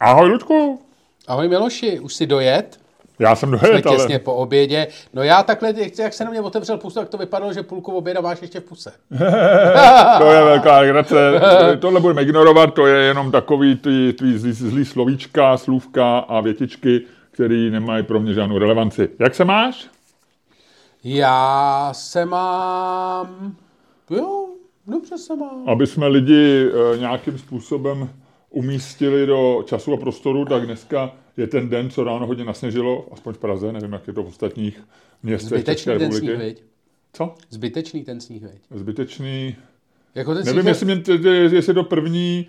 Ahoj, Ludku. Ahoj Miloši, už si dojet? Já jsem Jsme dojet, ale... těsně po obědě. No já takhle, jak, jak se na mě otevřel pusu, tak to vypadalo, že půlku oběda máš ještě v puse. to je velká legrace. Tohle budeme ignorovat, to je jenom takový ty, ty zlý, zlý slovíčka, slůvka a větičky, které nemají pro mě žádnou relevanci. Jak se máš? Já se mám... Jo, dobře se mám. Aby jsme lidi e, nějakým způsobem umístili do času a prostoru, tak dneska je ten den, co ráno hodně nasněžilo, aspoň v Praze, nevím, jak je to v ostatních městech České Zbytečný ten republiky. sníh, viď? Co? Zbytečný ten sníh, viď? Zbytečný. Jako ten Nevím, sníh, jestli, mě, jestli to první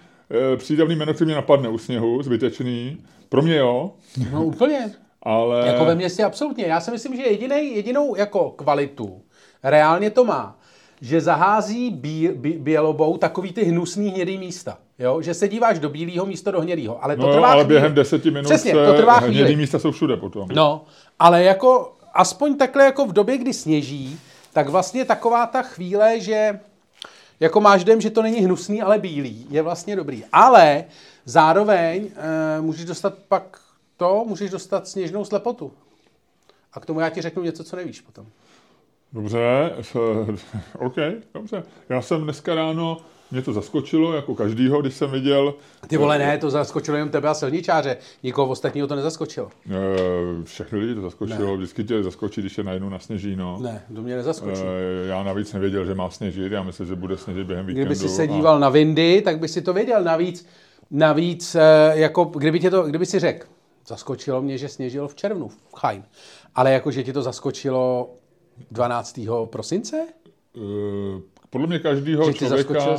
e, přídavný jméno, který mě napadne u sněhu, zbytečný. Pro mě jo, No úplně. ale... Jako ve městě absolutně. Já si myslím, že jedinej, jedinou jako kvalitu reálně to má, že zahází bí, bí, bělobou takový ty hnusný hnědý místa. Jo? Že se díváš do bílého místo do hnědého. Ale to No trvá ale chvíli. během deseti minut Přesně, se to trvá hnědý chvíli. místa jsou všude potom. No, ale jako aspoň takhle jako v době, kdy sněží, tak vlastně taková ta chvíle, že jako máš dojem, že to není hnusný, ale bílý, je vlastně dobrý. Ale zároveň e, můžeš dostat pak to, můžeš dostat sněžnou slepotu. A k tomu já ti řeknu něco, co nevíš potom. Dobře, OK, dobře. Já jsem dneska ráno, mě to zaskočilo, jako každýho, když jsem viděl Ty vole, ne, to zaskočilo jenom tebe a silničáře. Nikoho ostatního to nezaskočilo. e, všechny lidi to zaskočilo, vždycky tě zaskočí, když je najednou nasněží, no. Ne, to mě nezaskočilo. E, já navíc nevěděl, že má sněžit, já myslím, že bude sněžit během víkendu. Kdyby si se a- díval na Windy, tak by si to věděl. Navíc, navíc eh, jako, kdyby, tě to, kdyby si řekl, zaskočilo mě, že sněžilo v červnu, fajn. Ale jako, že ti to zaskočilo 12. prosince? Eh, podle mě ty člověka,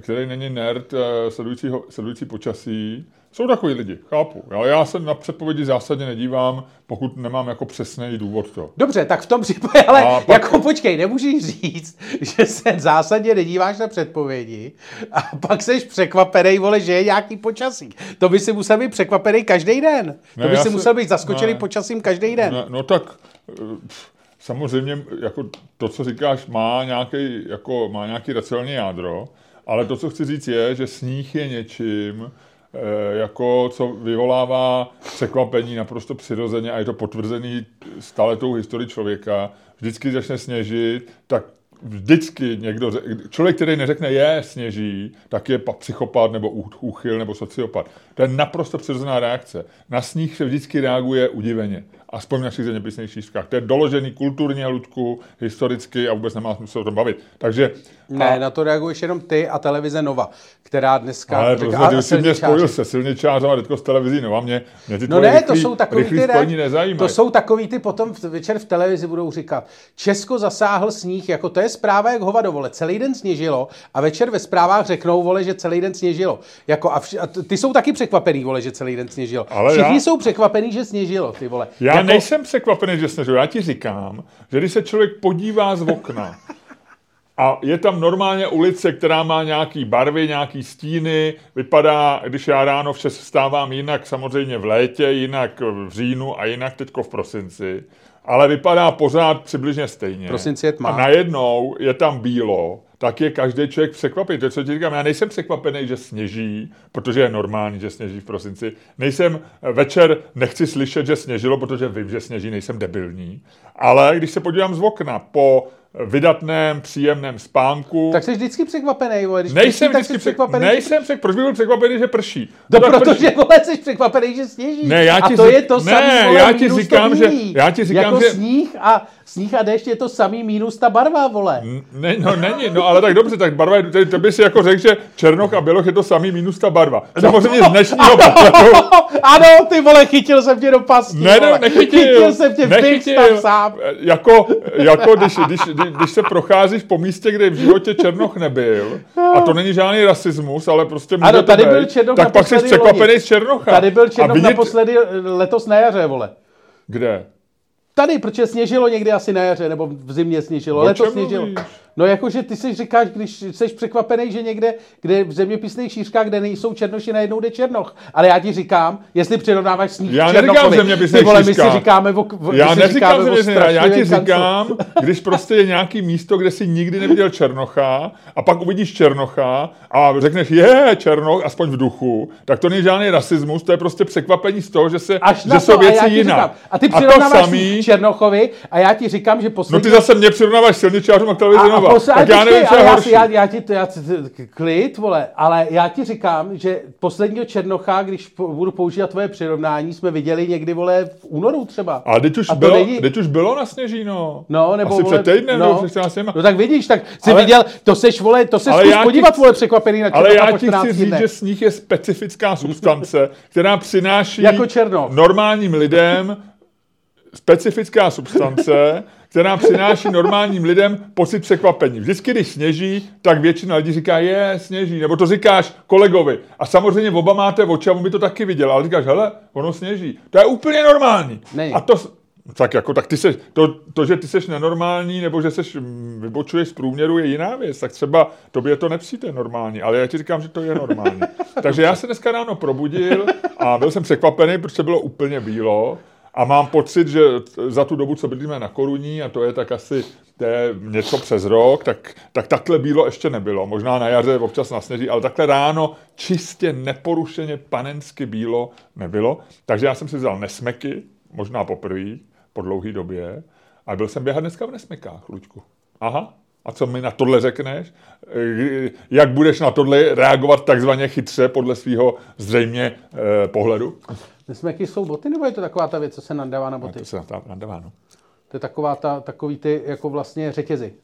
který není nerd, eh, sledujícího, sledující počasí, jsou takový lidi, chápu. Ale já se na předpovědi zásadně nedívám, pokud nemám jako přesný důvod to. Dobře, tak v tom případě, ale A pak- jako počkej, nemůžeš říct, že se zásadně nedíváš na předpovědi a pak seš překvapený, vole, že je nějaký počasí. To by si musel být překvapený každý den. To Ne, by já si se- musel být zaskočený ne. počasím každý den. No, no tak eh, pff, samozřejmě jako to, co říkáš, má nějaký, jako, má nějaký racionální jádro, ale to, co chci říct, je, že sníh je něčím, eh, jako co vyvolává překvapení naprosto přirozeně a je to potvrzený staletou historii člověka. Vždycky začne sněžit, tak vždycky někdo, člověk, který neřekne je, sněží, tak je pa- psychopat nebo úchyl nebo sociopat. To je naprosto přirozená reakce. Na sníh se vždycky reaguje udiveně. Aspoň v našich zeměpisných šířkách. To je doložený kulturně, Ludku, historicky a vůbec nemá smysl o tom bavit. Takže Ne, na to reaguješ jenom ty a televize Nova, která dneska... ale říká- prostě, a ty jsi mě spojil se silničářem a teďko s televizí, no a mě, mě ty No ne, rychlý, to jsou takový ty, nezajímají. to jsou takový ty potom v- večer v televizi budou říkat, Česko zasáhl sníh, jako to je zpráva jak hovado, vole, celý den sněžilo a večer ve zprávách řeknou, vole, že celý den sněžilo. Jako a, vš- a ty jsou taky překvapený, vole, že celý den sněžilo. Ale Všichni já- jsou překvapený, že sněžilo, ty vole. Já jako, nejsem překvapený, že sněžuje. Já ti říkám, že když se člověk podívá z okna a je tam normálně ulice, která má nějaký barvy, nějaký stíny, vypadá, když já ráno v 6 vstávám jinak samozřejmě v létě, jinak v říjnu a jinak teďko v prosinci, ale vypadá pořád přibližně stejně. Prosinci je tma. A najednou je tam bílo, tak je každý člověk překvapený. To co ti říkám, já nejsem překvapený, že sněží, protože je normální, že sněží v prosinci. Nejsem večer, nechci slyšet, že sněžilo, protože vím, že sněží, nejsem debilní. Ale když se podívám z okna po vydatném, příjemném spánku, Tak jsi vždycky překvapený, vole. Když nejsem prší, tak vždycky jsi překvapený. Nejsem překvapený. Proč bych byl překvapený, že prší? No, tak protože, vole, jsi překvapený, že sněží. Ne, já ti a to řek- je to ne, samý, vole, já ti říkám, že- já ti říkám, jako že- sníh a, sníh a déšť je to samý minus ta barva, vole. Ne, no není, no ale tak dobře, tak barva, je- to, to by si jako řekl, že černoch a běloch je to samý minus ta barva. Samozřejmě z dnešního pohledu, ano, ty vole, chytil jsem tě do pasti, ne, ne, nechytil, Chytil jsem tě, nechytil. sám. Jako, jako když, když, když, když, se procházíš po místě, kde v životě černoch nebyl, a to není žádný rasismus, ale prostě může Ano, to tady být, byl černoch tak pak jsi překvapený z černocha. Tady byl černoch naposledy letos na jaře, vole. Kde? Tady, protože sněžilo někdy asi na jaře, nebo v zimě sněžilo, letos sněžilo. No jakože ty si říkáš, když jsi překvapený, že někde, kde v zeměpisných šířkách, kde nejsou černoši, najednou jde černoch. Ale já ti říkám, jestli přirovnáváš sníh Já neříkám zeměpisných ty vole, my si říkáme o, o, Já si neříkám, neříkám, já ti kanclu. říkám, když prostě je nějaký místo, kde si nikdy neviděl Černocha a pak uvidíš Černocha a řekneš, je Černoch, aspoň v duchu, tak to není žádný rasismus, to je prostě překvapení z toho, že, se, Až že jsou to, a věci jinak. říkám, a ty a to přirovnáváš samý, sníh k Černochovi a já ti říkám, že no poslední... ty zase mě přirovnáváš silničářům a k televizi a, a Nova. posle, tak já nevím, co je horší. já, já ti to, já, klid, vole, ale já ti říkám, že posledního Černocha, když po, budu používat tvoje přirovnání, jsme viděli někdy, vole, v únoru třeba. Ale teď už, A bylo, není- teď už bylo na Sněžíno. No, nebo Asi vole, před týdnem, no. nebo před 14 dněma. No tak vidíš, tak jsi Ale- viděl, to seš, vole, to se zkus podívat, chci- vole, překvapený na Ale já ti 14 chci říct, že sníh je specifická substance, která přináší Jako normálním lidem specifická substance, která přináší normálním lidem pocit překvapení. Vždycky, když sněží, tak většina lidí říká, je, sněží, nebo to říkáš kolegovi. A samozřejmě oba máte oči a on by to taky viděl, ale říkáš, hele, ono sněží. To je úplně normální. Není. A to, tak jako, tak ty seš, to, to, že ty seš nenormální, nebo že seš, mm, vybočuješ z průměru, je jiná věc. Tak třeba tobě to nepřijde normální, ale já ti říkám, že to je normální. Takže já se dneska ráno probudil a byl jsem překvapený, protože bylo úplně bílo. A mám pocit, že za tu dobu, co bydlíme na Koruní, a to je tak asi to je něco přes rok, tak, tak takhle bílo ještě nebylo. Možná na jaře občas nasněží, ale takhle ráno čistě neporušeně panensky bílo nebylo. Takže já jsem si vzal nesmeky, možná poprvé, po dlouhé době, a byl jsem běhat dneska v nesmekách, Luďku. Aha, a co mi na tohle řekneš? Eh, Jak budeš na tohle reagovat takzvaně chytře podle svého zřejmě eh, pohledu? Nesmeky jsou boty, nebo je to taková ta věc, co se nadává na boty? To se nadává, no. To je taková ta, takový ty, jako vlastně řetězy.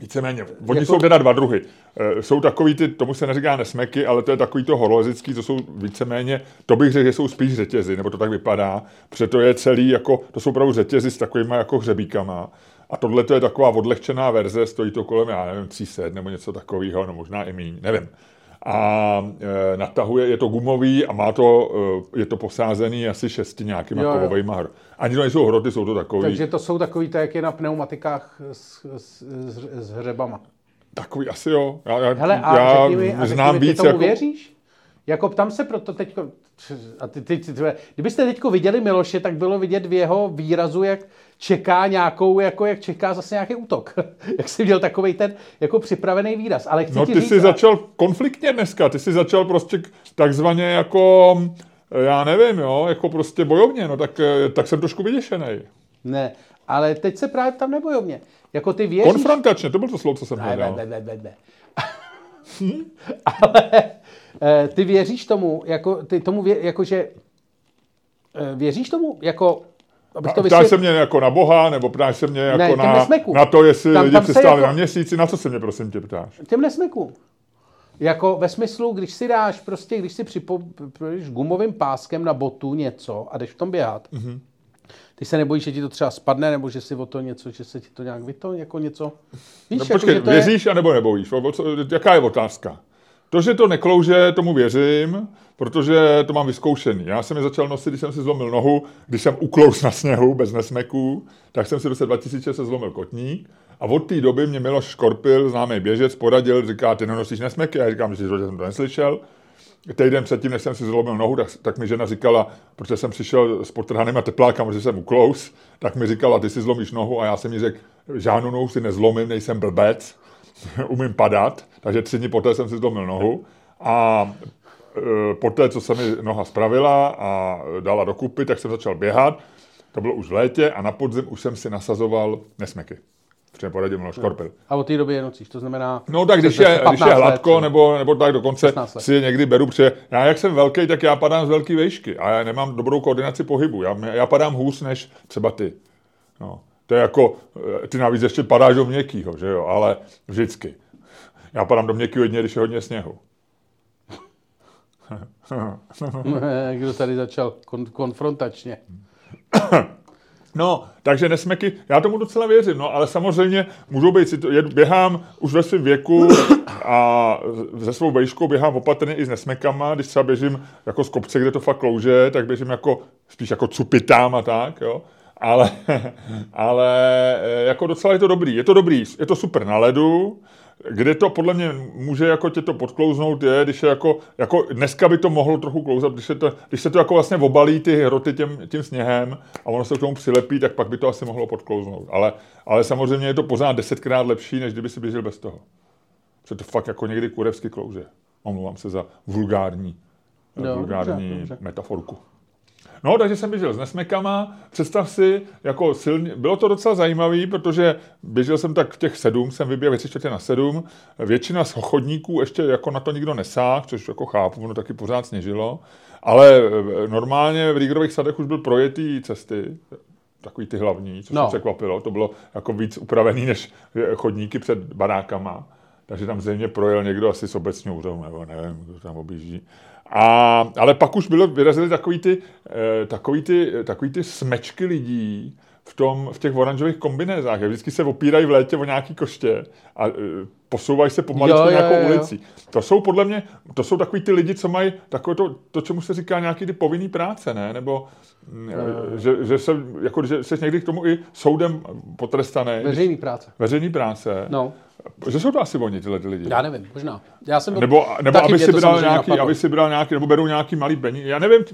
Víceméně. Oni Jako- jsou teda dva druhy. E, jsou takový ty, tomu se neříká nesmeky, ale to je takový to horolezický, to jsou víceméně, to bych řekl, že jsou spíš řetězy, nebo to tak vypadá, protože to je celý, jako, to jsou opravdu řetězy s takovými jako hřebíkama. A tohle to je taková odlehčená verze, stojí to kolem, já nevím, 300 nebo něco takového, no možná i míň, nevím. A e, natahuje, je to gumový a má to, e, je to posázený asi šesti nějakýma Jo, kovovejma hr. Ani to nejsou hroty, jsou to takový, Takže to jsou takový, to jak je na pneumatikách s, s, s, s hřebama. takový asi jo. Já, já, Hele, a já řekni mi, a řekni znám mi, ty víc tomu jako... věříš? Jako tam se proto teďko... A ty, ty, ty, ty, kdybyste teďko viděli Miloše, tak bylo vidět v jeho výrazu, jak čeká nějakou, jako jak čeká zase nějaký útok. jak jsi měl takový ten jako připravený výraz. Ale chci No ti ty říct, jsi začal konfliktně dneska, ty jsi začal prostě takzvaně jako, já nevím, jo, jako prostě bojovně, no tak, eh, tak jsem trošku vyděšený. Ne, ale teď se právě tam nebojovně. Jako ty věříš... Konfrontačně, to bylo to slovo, co jsem Ne, hledal. ne, ne, ne, ne. Ale eh, ty věříš tomu, jako, ty tomu vě, jako že, eh, věříš tomu, jako, abych to Ptáš se mě jako na Boha, nebo ptáš se mě jako Ne, na, na to, jestli Tam- lidi přistáli jako- na měsíci, na co se mě prosím tě ptáš? Těm nesmekům. Jako ve smyslu, když si dáš prostě, když si připojíš gumovým páskem na botu něco a jdeš v tom běhat, mm-hmm. ty se nebojíš, že ti to třeba spadne, nebo že si o to něco, že se ti to nějak vyto, jako něco. Víš, No jako, počkej, že to věříš anebo nebojíš? O- o co- Jaká je otázka? To, že to neklouže, tomu věřím, protože to mám vyzkoušený. Já jsem je začal nosit, když jsem si zlomil nohu, když jsem uklous na sněhu bez nesmeků, tak jsem si roce 2000 se zlomil kotník a od té doby mě Miloš Škorpil, známý běžec, poradil, říká, ty nenosíš nesmeky, já říkám, že jsem to neslyšel. Týden předtím, než jsem si zlomil nohu, tak, tak mi žena říkala, protože jsem přišel s potrhanýma teplákama, že jsem uklous, tak mi říkala, ty si zlomíš nohu a já jsem jí řekl, žádnou nohu si nezlomím, nejsem blbec, umím padat, takže tři dny poté jsem si zlomil nohu a e, poté, co se mi noha spravila a dala dokupy, tak jsem začal běhat, to bylo už v létě a na podzim už jsem si nasazoval nesmeky. Protože poradil Miloš Škorpil. A od té doby je nocíš, to znamená... No tak když je, 15 když je let, hladko, jo. nebo, nebo tak dokonce 16 let. si je někdy beru, protože já jak jsem velký, tak já padám z velké výšky a já nemám dobrou koordinaci pohybu. Já, já padám hůř než třeba ty. No. To je jako, eh, ty navíc ještě padáš do měkkýho, že jo, ale vždycky. Já padám do měkkýho jedině, když je hodně sněhu. Kdo tady začal kon- konfrontačně. No, takže nesmeky, já tomu docela věřím, no, ale samozřejmě můžou být, běhám už ve svém věku a ze svou vejškou běhám opatrně i s nesmekama, když třeba běžím jako z kopce, kde to fakt klouže, tak běžím jako, spíš jako cupitám a tak, jo. ale, ale eh, jako docela je to dobrý. Je to dobrý, je to super na ledu, kde to podle mě může jako tě to podklouznout je, když je jako, jako dneska by to mohlo trochu klouzat, když se to, když se to jako vlastně obalí ty hroty tím, tím sněhem a ono se k tomu přilepí, tak pak by to asi mohlo podklouznout. Ale, ale samozřejmě je to pořád desetkrát lepší, než kdyby si běžel bez toho. Protože to fakt jako někdy kurevsky klouže. Omlouvám se za vulgární, No, vulgární dobře, dobře. metaforku. No, takže jsem běžel s nesmekama. Představ si, jako silně, bylo to docela zajímavé, protože běžel jsem tak v těch sedm, jsem vyběhl ve tři čtvrtě na sedm. Většina z chodníků ještě jako na to nikdo nesáhl, což jako chápu, ono taky pořád sněžilo. Ale eh, normálně v Rígrových sadech už byl projetý cesty, takový ty hlavní, což No. no. překvapilo. To bylo jako víc upravený než eh, chodníky před barákama. Takže tam zřejmě projel někdo asi s obecňourou, nebo nevím, kdo tam objíždí. A, ale pak už bylo, vyrazili takový ty, eh, takový ty, takový ty smečky lidí v, tom, v těch oranžových kombinézách. Vždycky se opírají v létě o nějaký koště a eh, posouvají se pomalu Jo, jo, nějakou jo, jo. ulicí. To jsou podle mě, to jsou takový ty lidi, co mají takové to, to čemu se říká nějaký ty povinný práce, ne? Nebo mm, že, že, se, jako, že jsi někdy k tomu i soudem potrestaný. Veřejný práce. Veřejný práce. No, Že jsou to asi oni, tyhle ty lidi. já nevím, možná. Já jsem byl, Nebo, nebo aby si, bral nějaký, napadlo. aby si bral nějaký, nebo berou nějaký malý peníze. Já nevím,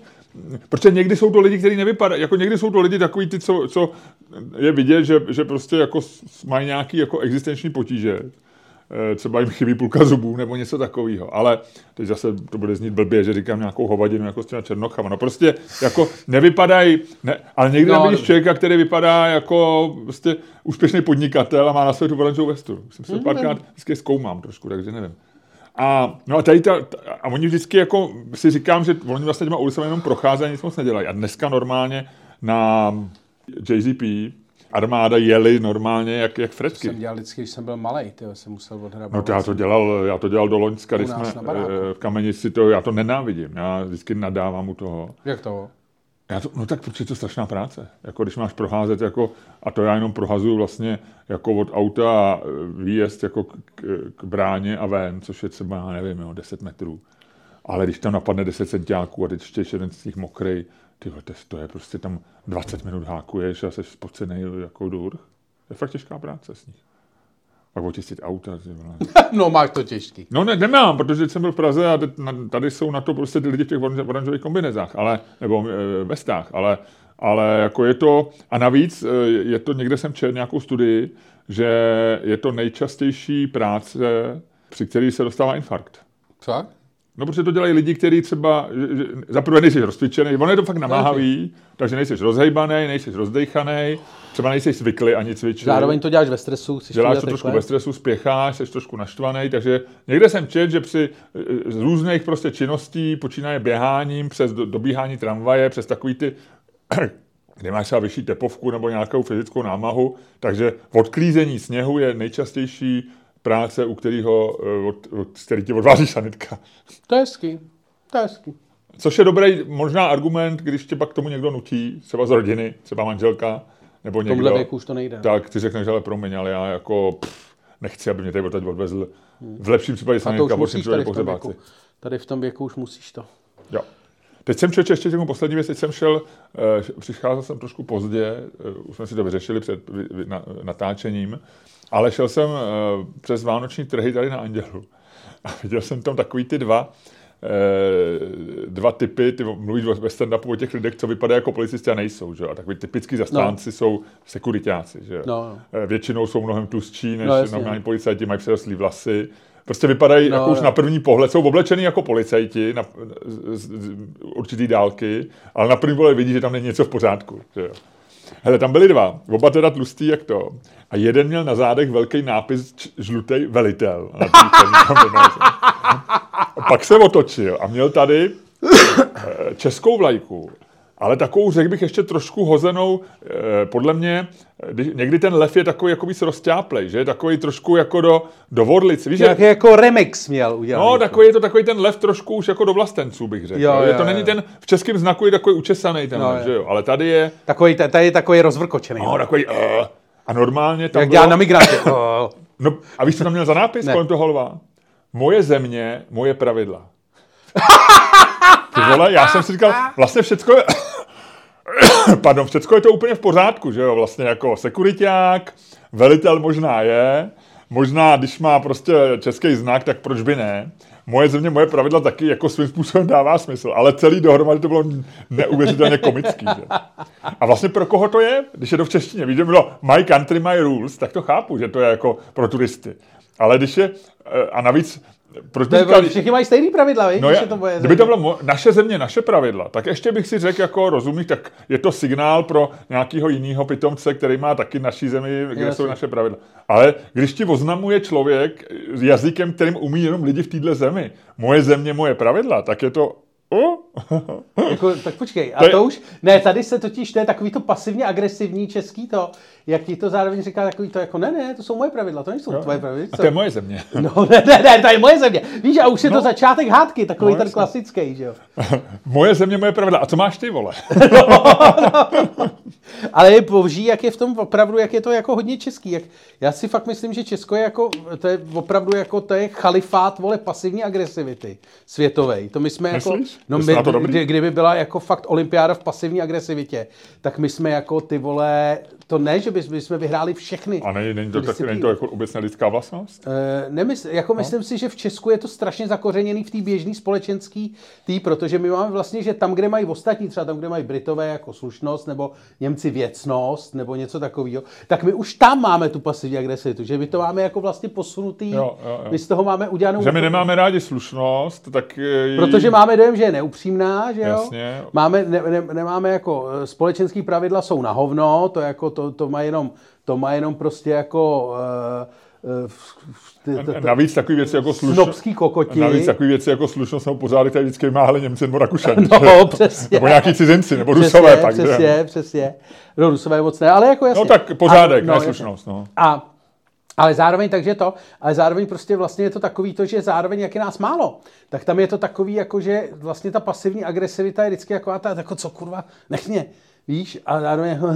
protože někdy jsou to lidi, kteří nevypadají, jako někdy jsou to lidi takový ty, co, co je vidět, že, že prostě jako mají nějaký jako existenční potíže. Eh, Třeba jim chybí půlka zubů nebo něco takového. Ale teď zase to bude znít blbě, že říkám nějakou hovadinu jako s těma černochama. No prostě jako nevypadají, ne, ale někdy No, tam vidíš dobře. člověka, který vypadá jako prostě úspěšný podnikatel a má na sobě tu oranžovou vestu. Jsem se párkrát vždycky zkoumám trošku, takže nevím. A, no a, tady ta, ta, a oni vždycky jako si říkám, že oni vlastně těma ulicemi jenom procházejí, nic moc nedělají. A dneska normálně na JZP armáda jeli normálně jak, jak fretky. jsem dělal vždycky, když jsem byl malý, ty jsem musel odhrabovat. No to já to dělal, já to dělal do Loňska, když jsme eh, v Kamenici, to, já to nenávidím, já vždycky nadávám u toho. Jak to? Já to, no tak protože je to strašná práce. Jako když máš proházet, jako, a to já jenom prohazuju vlastně jako od auta a e, výjezd jako k, k, k bráně a ven, což je třeba, já nevím, jo, 10 metrů. Ale když tam napadne 10 centiáků a teď ještě jeden z nich mokrej, ty vole, to, je- prostě tam 20 minut hákuješ a jsi spocený jako durch. To je fakt těžká práce s nich. Pak očistit auta. No máš to těžký. No ne, nemám, protože jsem byl v Praze a tady jsou na to prostě ty lidi v těch oranž- oranžových kombinezách, ale, nebo e, vestách, ale, ale jako je to, a navíc e, je to, někde jsem četl nějakou studii, že je to nejčastější práce, při který se dostává infarkt. Co? No, protože to dělají lidi, kteří třeba, za prvé nejsi rozcvičený, ono je to fakt namáhavý, takže nejsi rozhejbaný, nejsi rozdejchaný, třeba nejsi zvyklý ani cvičit. Zároveň to děláš ve stresu, Děláš to trošku ve stresu, spěcháš, jsi trošku naštvaný, takže někde jsem čet, že při e, z různých prostě činností, počínaje běháním, přes do, dobíhání tramvaje, přes takový ty, kde máš třeba vyšší tepovku nebo nějakou fyzickou námahu, takže odklízení sněhu je nejčastější práce, u kterého, e, od, od, z který ti odváží sanitka. To je hezký. To je hezký. Což je dobrý možná argument, když tě pak k tomu někdo nutí, třeba z rodiny, třeba manželka, nebo V tomhle někdo věku už to nejde. tak ty řekneš, ale promiň, ale já jako pff, nechci, aby mě tady odtaď odvezl. V lepším případě sanitka, v horším případě tady v tom věku. pohřebáci. Tady v tom věku už musíš to. Jo. Teď jsem četl ještě řeknu poslední věc, teď jsem šel, eh, přicházel jsem trošku pozdě, eh, už jsme si to vyřešili před natáčením, ale šel jsem eh, přes vánoční trhy tady na Andělu a viděl jsem tam takový ty dva, eh, dva typy, ty mluvíš ve stand-upu o těch lidech, co vypadají jako policisté a nejsou, že? A takový typický zastánci no. jsou sekuritáci, že? No, no. Eh, Většinou jsou mnohem tlustší než No, no, jasně. normální policajti, mají přerostlý vlasy. Prostě vypadají No, jako už no. na první pohled, jsou oblečený jako policajti na z, z, z, určitý dálky, ale na první pohled vidí, že tam není něco v pořádku. Že jo. Hele, tam byli dva, oba teda tlustý jak to. A jeden měl na zádech velký nápis žlutý velitel. Na. A pak se otočil a měl tady eh, českou vlajku, ale takovou, řekl bych, ještě trošku hozenou, eh, podle mě, eh, když, někdy ten lev je takový jako víc rozťáplej, že takový trošku jako do, do vorlic. Víš, že, Nějaký jako remix měl udělat. no, takový je to takový ten lev trošku už jako do vlastenců, bych řekl. Jo, Jo, je jo, to jo. není ten, v českém znaku je takový učesaný ten No, lev, jo. že jo, ale tady je, Takový, tady je takový rozvrkočený. no, takový, uh, a normálně tam Jak bylo, dělá na migranty. Oh. no, a víš, co tam měl za nápis Ne. kolem toho lva? Moje země, moje pravidla. Vole, já jsem si říkal, vlastně všecko je, pardon, v Česku je to úplně v pořádku, že jo, vlastně jako sekuriták, velitel možná je, možná, když má prostě český znak, tak proč by ne? Moje země, moje pravidla taky jako svým způsobem dává smysl, ale celý dohromady to bylo neuvěřitelně komický. Že? A vlastně pro koho to je? Když je to v češtině, víš, že bylo My Country, My Rules, tak to chápu, že to je jako pro turisty. Ale když je, eh, a navíc proč to říkal, všichni mají stejný pravidla, víš? No je, to bude kdyby to bylo naše země, naše pravidla, tak ještě bych si řekl jako rozumný, tak je to signál pro nějakého jiného pitomce, který má taky naší zemi, kde Jasně. jsou naše pravidla. Ale když ti oznamuje člověk jazykem, kterým umí jenom lidi v této zemi, moje země, moje pravidla, tak je to jako, tak počkej, a to, to už, ne, tady se totiž, to je takový to pasivně agresivní český to, jak ti to zároveň říká takový to jako, ne, ne, to jsou moje pravidla, to nejsou jo. tvoje pravidla. A to je moje země. No, ne, ne, ne, to je moje země. Víš, a už je no. to začátek hádky, takový no, ten klasický, že jo. moje země, moje pravidla. A co máš ty, vole? no, no. Ale je povží, jak je v tom opravdu, jak je to jako hodně český. Jak, já si fakt myslím, že Česko je jako, to je opravdu jako, to je chalifát, vole, pasivní agresivity světovej. To my jsme jako, Myslíš? no my, kdy, kdyby byla jako fakt olympiáda v pasivní agresivitě, tak my jsme jako ty vole, to ne, že by jsme vyhráli všechny. A není, není to, tak, není to jako obecně lidská vlastnost? Uh, nemysl, jako no. myslím si, že v Česku je to strašně zakořeněný v té běžné společenský tý, protože my máme vlastně, že tam, kde mají ostatní, třeba tam, kde mají Britové jako slušnost, nebo Němci věcnost, nebo něco takového, tak my už tam máme tu pasivní agresivitu, že my to máme jako vlastně posunutý, jo, jo, jo. my z toho máme udělanou... Že my nemáme rádi slušnost, tak... Je... Protože máme dojem, že je neupřímná, že jo? Jasně. Máme, ne, ne, nemáme jako eh, společenský pravidla jsou na hovno, to jako to, to má jenom, to má jenom prostě jako uh, uh, navíc takový věci jako slušnost. kokoti. Navíc takový věci jako slušnost nebo pořádek tady vždycky má ale Němci nebo Rakušan. No, přesně. nebo nějaký cizinci, nebo přesně, Rusové. Tak, přesně, že? přesně. No, Rusové moc ne, ale jako jasně. No tak pořádek, a, no, ne slušnost. No. A ale zároveň takže to, ale zároveň prostě vlastně je to takový to, že zároveň jak je nás málo, tak tam je to takový jako, že vlastně ta pasivní agresivita je vždycky jako ta, jako co kurva, nech mě, víš, a zároveň jako,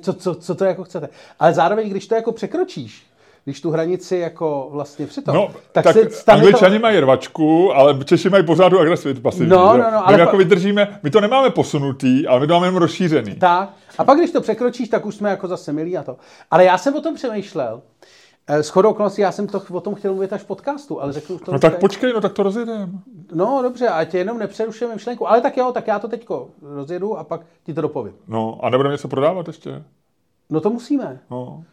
co, co, co to jako chcete. Ale zároveň, když to jako překročíš, když tu hranici jako vlastně přitom, no, tak, tak se stane Angličani to... mají rvačku, ale Češi mají pořád tu agresivitu pasivní. No, no, no, ale my jako vydržíme, my to nemáme posunutý, ale my to máme jenom rozšířený. Tak. A pak, když to překročíš, tak už jsme jako zase milí a to. Ale já jsem o tom přemýšlel, s chodou okolností, já jsem to, o tom chtěl mluvit až v podcastu, ale řeknu to. No tak počkej, no tak to rozjedem. No dobře, ať jenom nepřerušujeme myšlenku. Ale tak jo, tak já to teďko rozjedu a pak ti to dopovím. No a nebudeme něco prodávat ještě? No to musíme. No.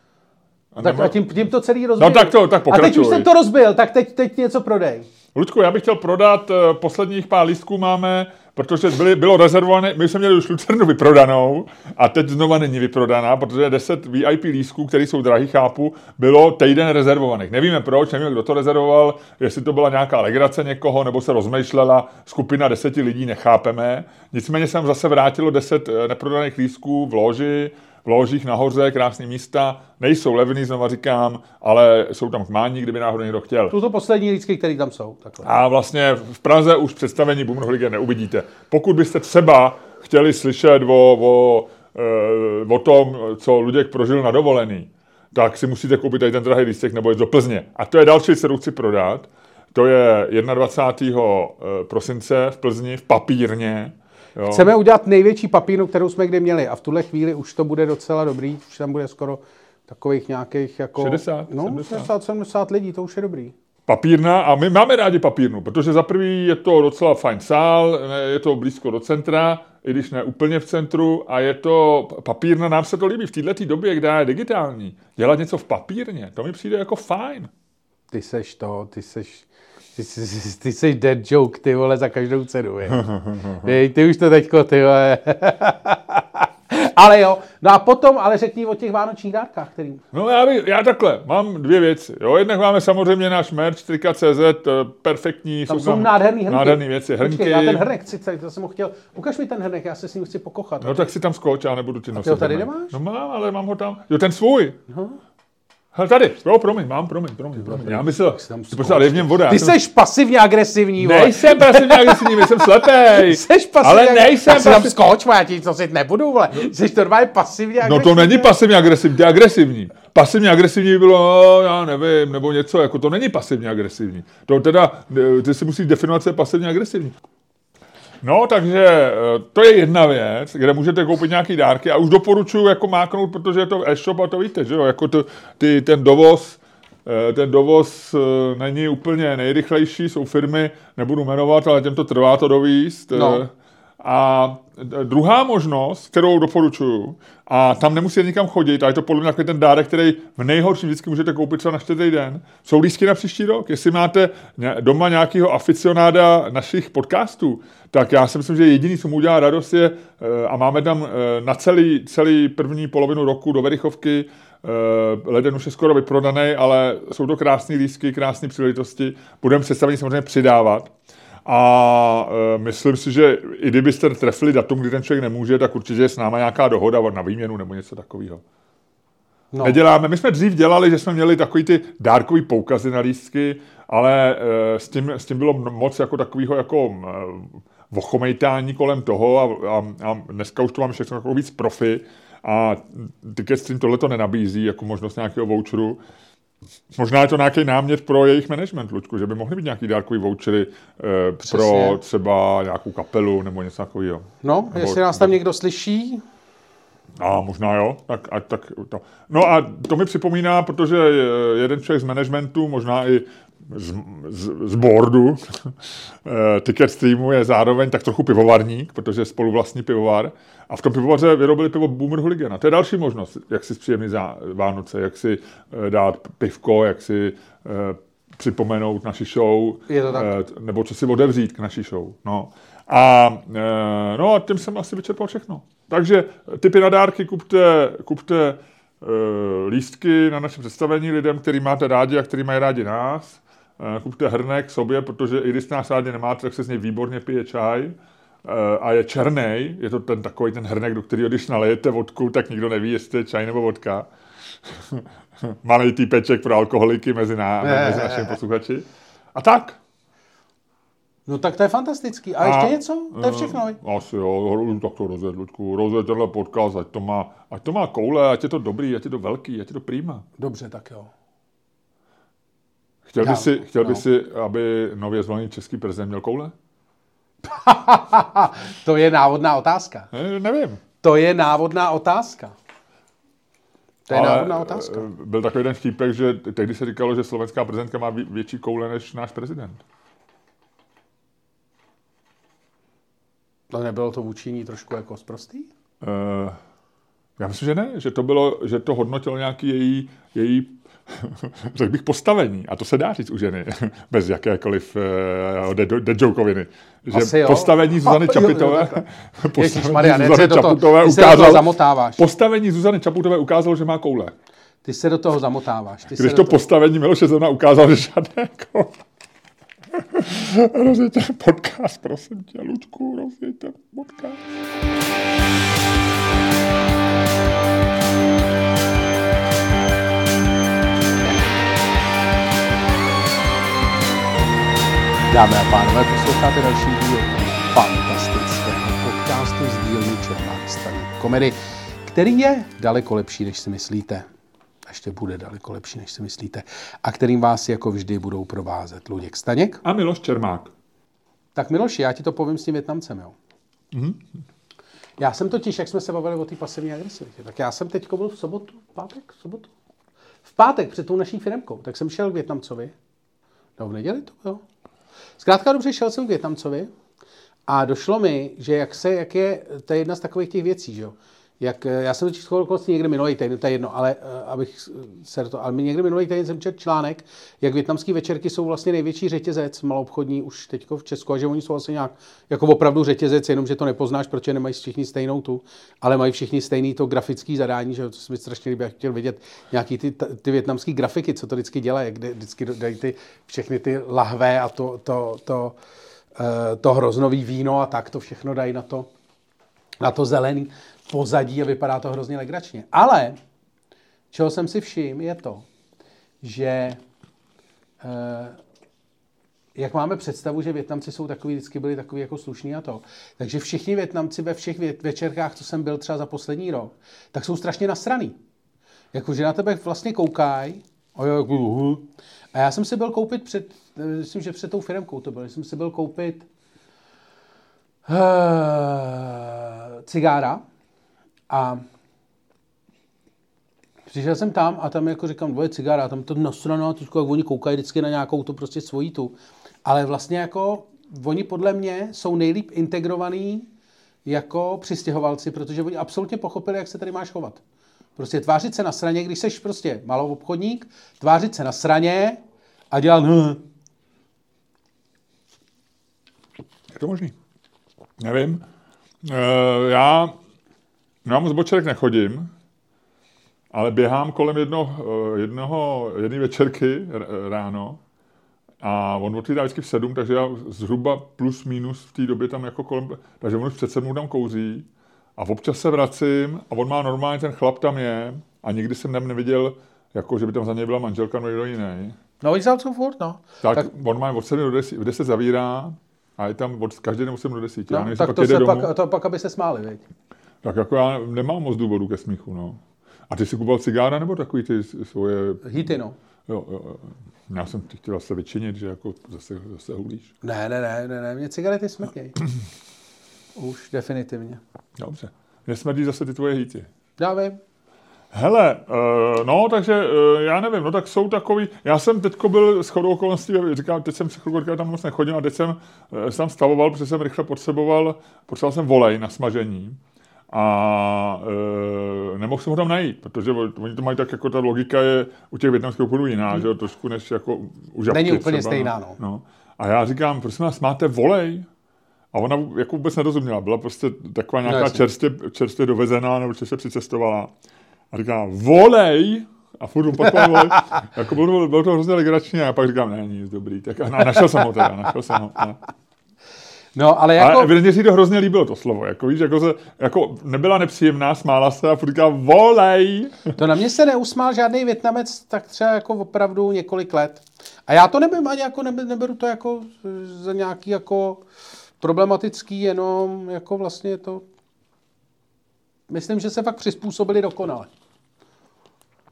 A tak a tím, tím to celý rozbil. No tak to, tak pokračuj. A teď už jsem to rozbil, tak teď, teď něco prodej. Lučku, já bych chtěl prodat, eh, posledních pár lístků máme protože byly, bylo rezervované, my jsme měli už Lucernu vyprodanou a teď znova není vyprodaná, protože 10 VIP lístků, které jsou drahý, chápu, bylo týden rezervovaných. Nevíme proč, nevíme, kdo to rezervoval, jestli to byla nějaká legrace někoho, nebo se rozmýšlela skupina deseti lidí, nechápeme. Nicméně jsem zase vrátilo 10 eh, neprodaných lístků v loži, v ložích nahoře, krásné místa, nejsou levný, znovu říkám, ale jsou tam kmání, kdyby náhodou někdo chtěl. Jsou to poslední lístky, které tam jsou. Takhle. A vlastně v Praze už představení Bumnohlige neuvidíte. Pokud byste třeba chtěli slyšet o, o, e, o tom, co Luděk prožil na dovolený, tak si musíte koupit tady ten drahý lístek nebo jít do Plzně. A to je další, kterou chci prodat. To je 21. Eh, prosince v Plzni v papírně Jo. Chceme udělat největší papínu, kterou jsme kdy měli a v tuhle chvíli už to bude docela dobrý, už tam bude skoro takových nějakých jako... 60, no, 70. 70 lidí, to už je dobrý. Papírna a my máme rádi papírnu, protože za prvý je to docela fajn sál, je to blízko do centra, i když ne úplně v centru a je to papírna, nám se to líbí v této době, kde je digitální. Dělat něco v papírně, to mi přijde jako fajn. Ty seš to, ty seš ty, ty, ty jsi dead joke, ty vole, za každou cenu, je. Jej, ty už to teďko, ty vole. ale jo, no a potom, ale řekni o těch vánočních dárkách, kterým. No já, by, já takhle, mám dvě věci. Jo, jednak máme samozřejmě náš merch, trika.cz, eh, perfektní. Tam jsou, tam nádherný hrnky. Nádherný věci, hrnky. Počkej, já ten hrnek chci, to jsem ho chtěl, ukaž mi ten hrnek, já se s ním chci pokochat. No tak si tam skoč, já nebudu ti nosit. A ty ho tady nemáš? No mám, ale mám ho tam. Jo, ten svůj. No. Hele, tady, jo, promiň, mám, promiň, promiň, promiň. Já myslel, ty prostě, ale je v něm voda. Ty jsi pasivně agresivní, vole. Nejsem pasivně agresivní, jsem slepej. Jsi pasivně Ale nejsem pasivně. tam skoč, já ti to si nebudu, vole. Jsi to normálně pasivně agresivní. No to není pasivně agresivní, je agresivní. Pasivně agresivní by bylo, no, já nevím, nebo něco, jako to není pasivně agresivní. To teda, ty si musíš definovat, co je pasivně agresivní. No, takže eh, to je jedna věc, kde můžete koupit nějaký dárky a už doporučuji jako máknout, protože je to e-shop a to víte, že jo, jako to, ty, ten dovoz, eh, ten dovoz eh, není úplně nejrychlejší, jsou firmy, nebudu jmenovat, ale těm to trvá to dovíst. No. A druhá možnost, kterou doporučuju, a tam nemusíte nikam chodit, a je to podle mě takový ten dárek, který v nejhorším vždycky můžete koupit třeba na čtvrtý den, jsou lístky na příští rok. Jestli máte doma nějakého aficionáda našich podcastů, tak já si myslím, že jediný, co mu udělá radost je, eh, a máme tam eh, na celý, celý první polovinu roku do Verichovky, eh, leden už je skoro vyprodaný, ale jsou to krásné lístky, krásné příležitosti. Budeme představení samozřejmě přidávat. A e, myslím si, že i kdybyste trefili datum, kdy ten člověk nemůže, tak určitě je s náma nějaká dohoda na výměnu nebo něco takového. No. Neděláme. My jsme dřív dělali, že jsme měli takový ty dárkový poukazy na lístky, ale e, s, tím, s tím bylo moc jako takového jako e, vochomejtání kolem toho a, a, a dneska už to máme všechno jako víc profi a Ticketstream tohle to nenabízí jako možnost nějakého voucheru. Možná je to nějaký námět pro jejich management, Luďku, že by mohly být nějaký dárkový vouchery eh, pro třeba nějakou kapelu nebo něco takového. No, nebo, jestli nás tam někdo slyší. A možná jo, tak, a, tak to. No a to mi připomíná, protože jeden člověk z managementu, možná i z, z, z boardu eh, Ticket Streamu je zároveň tak trochu pivovarník, protože je spoluvlastní pivovar. A v tom pivovaře vyrobili pivo Boomer Hooligan. A to je další možnost, jak si zpříjemnit za Vánoce, jak si eh, dát pivko, jak si eh, připomenout naši show, je to tak. nebo co si otevřít k naší show. No. A, no a tím jsem asi vyčerpal všechno. Takže typy na dárky kupte, kupte lístky na naše představení lidem, který máte rádi a který mají rádi nás. Eh, kupte hrnek sobě, protože i když nás rádi nemáte, tak se z něj výborně pije čaj eh, a je černý, je to ten takový ten hrnek, do kterého když nalejete vodku, tak nikdo neví, jestli je čaj nebo vodka. Malý týpeček pro alkoholiky mezi, ná, mezi našimi posluchači. A tak. No tak to je fantastický. A, a ještě něco? To je všechno. Uh, asi jo, tak to rozvěd, Ludku. Rozvěd tenhle podcast, ať to, má, ať to má koule, ať je to dobrý, ať je to velký, ať je to prýma. Dobře, tak jo. Chtěl by, si, chtěl by no. si, aby nově zvolený český prezident měl koule? to je návodná otázka. Ne, nevím. To je návodná otázka. To je Ale návodná otázka. Eh, byl takový jeden vtípek, že tehdy se říkalo, že slovenská prezidentka má větší koule než náš prezident. To nebylo to vůči ní trošku jako zprostý? Uh, já myslím, že ne, že to bylo, že to hodnotilo nějaký její, její řekl bych postavení, a to se dá říct u ženy, bez jakékoliv uh, dejokoviny, že postavení Zuzany Čapitové, postavení Zuzany Čaputové ukázalo, postavení Zuzany Čaputové ukázalo, že má koule. Ty se do toho zamotáváš. Ty Když to toho... postavení Miloše Zemna ukázalo, že žádné koule. rozjeďte podcast, prosím tě, Ludku, rozjeďte podcast. Dámy a pánové, posloucháte další díl fantastického podcastu z dílny Čermák Staní komedy, který je daleko lepší, než si myslíte. A ještě bude daleko lepší, než si myslíte. A kterým vás jako vždy budou provázet Luděk Staněk. A Miloš Čermák. Tak Miloši, já ti to povím s tím Větnamcem, jo. Mm-hmm. Já jsem totiž, jak jsme se bavili o té pasivní agresivitě, tak já jsem teď byl v sobotu, v pátek, v sobotu. V pátek před tou naší firmkou, tak jsem šel k Větnamcovi. No v neděli to bylo. Zkrátka dobře, šel jsem k Větnamcovi a došlo mi, že jak se, jak je, to je jedna z takových těch věcí, že jo. Jak, já jsem totiž okolností někde minulý týden, to je jedno, ale uh, abych se to, ale někde minulý týden jsem četl článek, jak větnamské večerky jsou vlastně největší řetězec maloobchodní už teď v Česku a že oni jsou vlastně nějak jako opravdu řetězec, jenom že to nepoznáš, protože nemají všichni stejnou tu, ale mají všichni stejný to grafický zadání, že to se mi strašně líbí, chtěl vidět nějaký ty, ty větnamské grafiky, co to vždycky dělají, kde vždycky dají ty, všechny ty lahve a to, to, to, uh, to hroznový víno a tak to všechno dají na to, na to zelený pozadí a vypadá to hrozně legračně. Ale čeho jsem si všiml, je to, že eh, jak máme představu, že Větnamci jsou takový, vždycky byli takový jako slušní a to. Takže všichni Větnamci ve všech večerkách, co jsem byl třeba za poslední rok, tak jsou strašně nasraný. Jakože na tebe vlastně koukají, a já jsem si byl koupit před, myslím, že před tou firmkou to bylo, jsem si byl koupit uh, cigára a přišel jsem tam a tam jako říkám dvoje cigára tam to nasrano, trošku jak oni koukají vždycky na nějakou to prostě svojí tu. Ale vlastně jako oni podle mě jsou nejlíp integrovaný jako přistěhovalci, protože oni absolutně pochopili, jak se tady máš chovat. Prostě tvářit se na straně, když jsi prostě malou obchodník, tvářit se na straně a dělat hm. Je to možný? Nevím. E, já, já moc bočerek nechodím, ale běhám kolem jedno, eh, jednoho, jedné večerky ráno a on otvírá vždycky v sedm, takže já zhruba plus minus v té době tam jako kolem, takže on už před sedmou tam kouří a občas se vracím a on má normálně, ten chlap tam je a nikdy jsem tam neviděl, jako že by tam za něj byla manželka nebo někdo jiný. No, oni jsou furt, no. Tak, tak, on má od 7 do 10, v 10 zavírá a je tam od každý den 8 do 10. No, tak to, se domů, pak, to pak, aby se smáli, viď? Tak jako já nemám moc důvodu ke smíchu, no. A ty jsi kupoval cigára nebo takový ty svoje... Hity, no. Jo, jo, jo. Já jsem ti chtěl se vyčinit, že jako zase, zase hulíš. Ne, ne, ne, ne, ne, mě cigarety smrtějí. Už definitivně. Dobře. Mě smrdí zase ty tvoje hity. Já vím. Hele, uh, no, takže uh, já nevím, no tak jsou takový, já jsem teďko byl s chodou okolností, říkám, teď jsem se chvilku tam moc nechodil a teď jsem uh, tam stavoval, protože jsem rychle potřeboval, potřeboval jsem volej na smažení a e, nemohl jsem ho tam najít, protože oni to mají tak, jako ta logika je u těch větnamských obchodů jiná, hmm. že trošku než jako u žabky Není úplně třeba, stejná, no. no. A já říkám, prosím vás, máte volej? A ona jako vůbec nerozuměla, byla prostě taková nějaká no, čerstvě, čerstvě dovezená nebo čerstvě přicestovala. A říká, volej! A furt opakoval volej. jako bylo, bylo to hrozně legrační a pak říkám, ne, nic dobrý. Tak a našel jsem ho teda, našel jsem ho. Ne. No, ale jako... Ale evidentně si to hrozně líbilo, to slovo. Jako, víš, jako, se, jako nebyla nepříjemná, smála se a furt říká, volej. To na mě se neusmál žádný Větnamec tak třeba jako opravdu několik let. A já to nevím, ani jako nebe, neberu to jako za nějaký jako problematický, jenom jako vlastně to... Myslím, že se fakt přizpůsobili dokonale.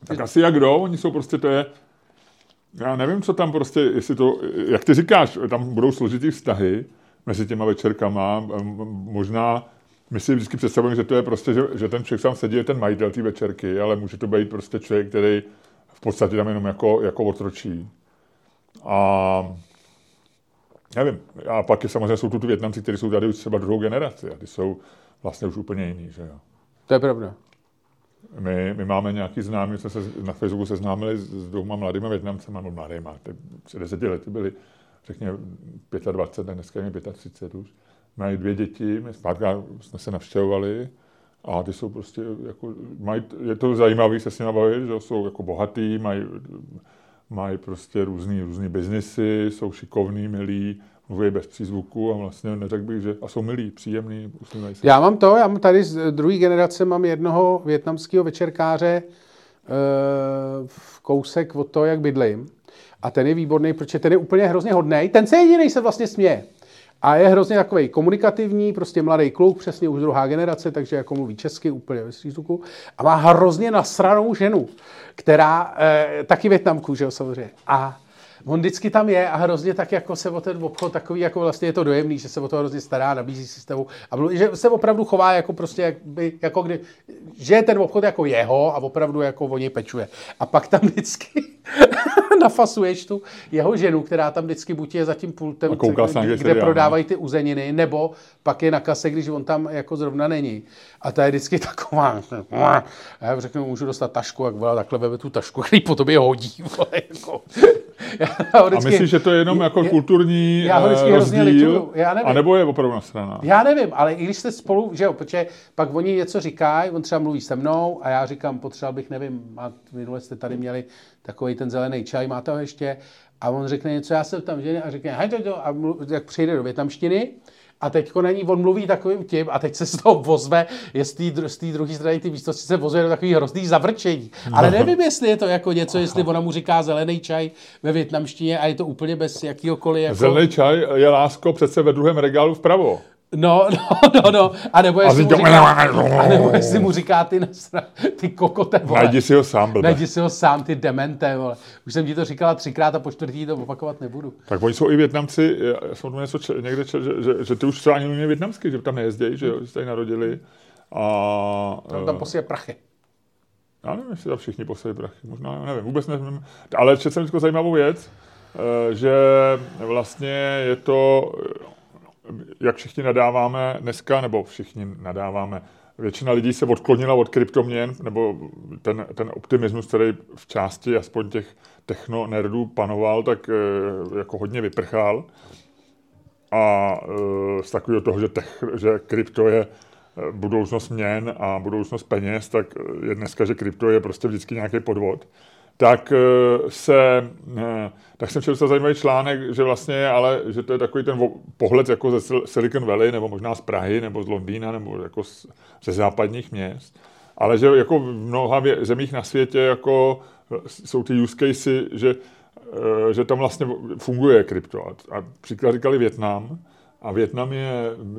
Tak asi jak kdo, oni jsou prostě, to je, já nevím, co tam prostě, jestli to, jak ty říkáš, tam budou složitý vztahy, mezi těma večerkama. Možná my si vždycky představujeme, že to je prostě, že, že ten člověk sám sedí, je ten majitel té večerky, ale může to být prostě člověk, který v podstatě tam jenom jako, jako otročí. A nevím. A pak je samozřejmě jsou tu, tu Větnamci, kteří jsou tady už třeba druhou generaci a ty jsou vlastně už úplně jiný, že jo. To je pravda. My, my máme nějaký známý, jsme se na Facebooku seznámili s dvěma mladými Větnamcema, nebo mladýma, před deseti lety byli, řekněme 25, tak dneska je 35 už. Mají dvě děti, my zpátka jsme se navštěvovali a ty jsou prostě, jako, mají, je to zajímavé se s nimi bavit, že jsou jako bohatý, mají, mají prostě různý, různý biznisy, jsou šikovní, milí, mluví bez přízvuku a vlastně neřekl bych, že a jsou milí, příjemní, usmívají se. Já mám to, já mám tady z druhé generace, mám jednoho větnamského večerkáře e, v kousek od toho, jak bydlím. A ten je výborný, protože ten je úplně hrozně hodný. Ten se jediný se vlastně směje. A je hrozně takový komunikativní, prostě mladý kluk, přesně už druhá generace, takže jako mluví česky úplně ve zvuku. A má hrozně nasranou ženu, která, e, taky větnamku, že jo, samozřejmě. A on vždycky tam je a hrozně tak jako se o ten obchod takový, jako vlastně je to dojemný, že se o to hrozně stará, nabízí si s tebou a mluví, že se opravdu chová jako prostě, jak by, jako kdy, že je ten obchod jako jeho a opravdu jako o něj pečuje. A pak tam vždycky nafasuješ tu jeho ženu, která tam vždycky buď je za tím pultem, kde, kde prodávají ty uzeniny, nebo pak je na kase, když on tam jako zrovna není. A ta je vždycky taková. A já řeknu, můžu dostat tašku, jak byla takhle veme tu tašku, který po tobě hodí. Vole, jako. Já vždycky, a myslíš, že to je jenom jako je, kulturní já ho vždycky eh, rozdíl? Já nevím. A nebo je opravdu strana? Já nevím, ale i když jste spolu, že jo, protože pak oni něco říkají, on třeba mluví se mnou a já říkám, potřeboval bych, nevím, a minule jste tady měli takový ten zelený čaj, máte ho ještě? A on řekne něco, já jsem tam ženy a řekne, hej, to, to, a mluv, jak přijde do větnamštiny, a teď na ní on mluví takovým tím a teď se z toho vozve, je z té druhé strany ty místnosti se vozve do takový hrozný zavrčení. No. Ale nevím, jestli je to jako něco, jestli ona mu říká zelený čaj ve větnamštině a je to úplně bez jakýhokoliv. Jako... Zelený čaj je lásko přece ve druhém regálu vpravo. No, no, no, no. A nebo jestli, mu říká, a nebo jestli mu říká ty, nasra, ty kokote, vole. Najdi si ho sám, blbe. Najdi si ho sám, ty demente, vole. Už jsem ti to říkala třikrát a po čtvrtý to opakovat nebudu. Tak oni jsou i Větnamci, já jsem tu něco če, někde čel, že, že, že, ty už třeba ani umí větnamsky, že tam nejezdějí, že jo, že se tady narodili. A, Tam, tam posíje prachy. Já nevím, jestli tam všichni posílají prachy, možná, nevím, vůbec nevím. Ale četl jsem zajímavou věc, eh, že vlastně je to, eh, jak všichni nadáváme dneska, nebo všichni nadáváme, většina lidí se odklonila od kryptoměn, nebo ten, ten optimismus, který v části aspoň těch techno-nerdů panoval, tak eh, jako hodně vyprchal. A eh, z takového toho, že, tech, že krypto je eh, budoucnost měn a budoucnost peněz, tak je dneska, že krypto je prostě vždycky nějaký podvod. Tak eh, se, eh, tak jsem četl zajímavý článek, že vlastně, ale že to je takový ten pohled jako ze Sil- Silicon Valley, nebo možná z Prahy, nebo z Londýna, nebo jako z, ze západních měst. Ale že jako v mnoha vě- zemích na světě jako eh, jsou ty use casey, že že tam vlastně funguje krypto. A, a příklad říkali Větnam. A Větnam je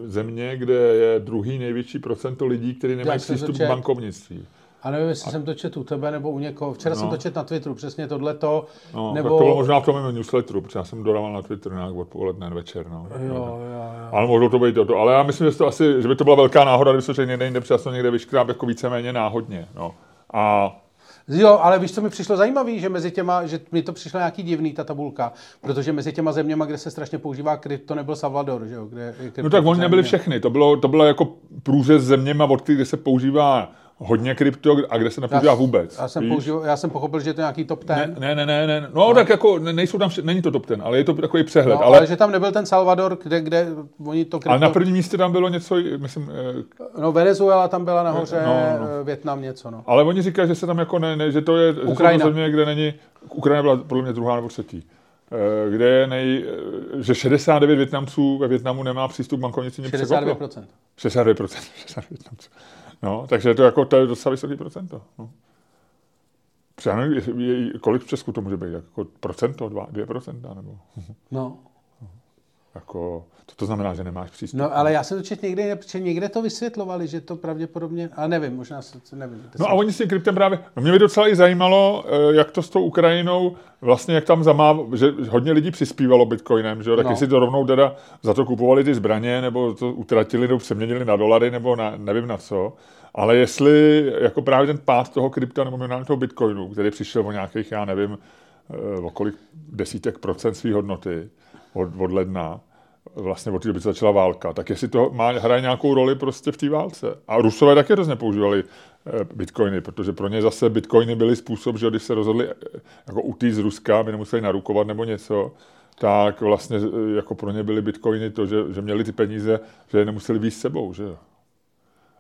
země, kde je druhý největší procento lidí, kteří nemají přístup k bankovnictví. A nevím, jestli jsem to četl u tebe nebo u někoho. Včera jsem No. to četl na Twitteru, přesně tohleto. No, nebo... tak to bylo možná v tom mém newsletteru, protože já jsem dodával na Twitter nějak odpoledne večer. No. Jo, jo, jo. Ale mohlo to být to. Ale já myslím, že, to asi, že by to byla velká náhoda, kdyby se to někde jinde, jsem to někde vyškráp jako víceméně náhodně. No. A Jo, ale víš, co mi přišlo zajímavé, že mezi těma, že mi to přišlo nějaký divný, ta tabulka, protože mezi těma zeměma, kde se strašně používá krypto, nebyl Salvador, že jo? Kde, kde No tak oni nebyli všechny. To bylo, to bylo jako průřez zeměma, od kterých se používá hodně krypto a kde se nepoužívá vůbec. Já jsem, víš? použil, já jsem pochopil, že je to nějaký top ten. Ne, ne, ne, ne, ne. No, tak jako ne- nejsou tam, není to top ten, ale je to takový přehled. no, ale, ale, že tam nebyl ten Salvador, kde, kde oni to krypto... ale na prvním místě tam bylo něco, myslím, eh, No Venezuela tam byla nahoře, No, no, no. no. Větnam něco, no. ale oni říkají, že se tam jako ne, ne že to je že Ukrajina. země, kde není, Ukrajina byla podle mě druhá nebo třetí, eh, kde je nej, eh, že 69 Větnamců ve Větnamu nemá přístup k bankovnictví. mě překvapilo. 62%. 62%. 62 Větnamců. No, takže to jako, to je docela vysoké procento. No. Je- kolik v Česku to může být, jako procento, dva, dvě procenta, nebo No. Jako, to, to znamená, že nemáš přístup. no, ale já jsem to četl někde, protože někde to vysvětlovali, že to pravděpodobně, ale nevím, možná se, nevím. to No jsem- a oni s tím kryptem právě, no mě by docela i zajímalo, eh, jak to s tou Ukrajinou, vlastně jak tam zamáv, že hodně lidí přispívalo bitcoinem, že jo, tak No. jestli to rovnou teda za to kupovali ty zbraně, nebo to utratili, nebo přeměnili na dolary, nebo na, nevím na co, ale jestli jako právě ten pád toho krypta, nebo minimálně toho bitcoinu, který přišel o nějakých, já nevím, eh, o kolik desítek procent své hodnoty od, od ledna, vlastně od té doby, co začala válka, tak jestli to má, hraje nějakou roli prostě v té válce. A Rusové taky hrozně používali eh, bitcoiny, protože pro ně zase bitcoiny byly způsob, že když se rozhodli eh, jako utíct z Ruska, aby nemuseli narukovat nebo něco, tak vlastně eh, jako pro ně byly bitcoiny to, že, že měli ty peníze, že je nemuseli víc s sebou, že jo.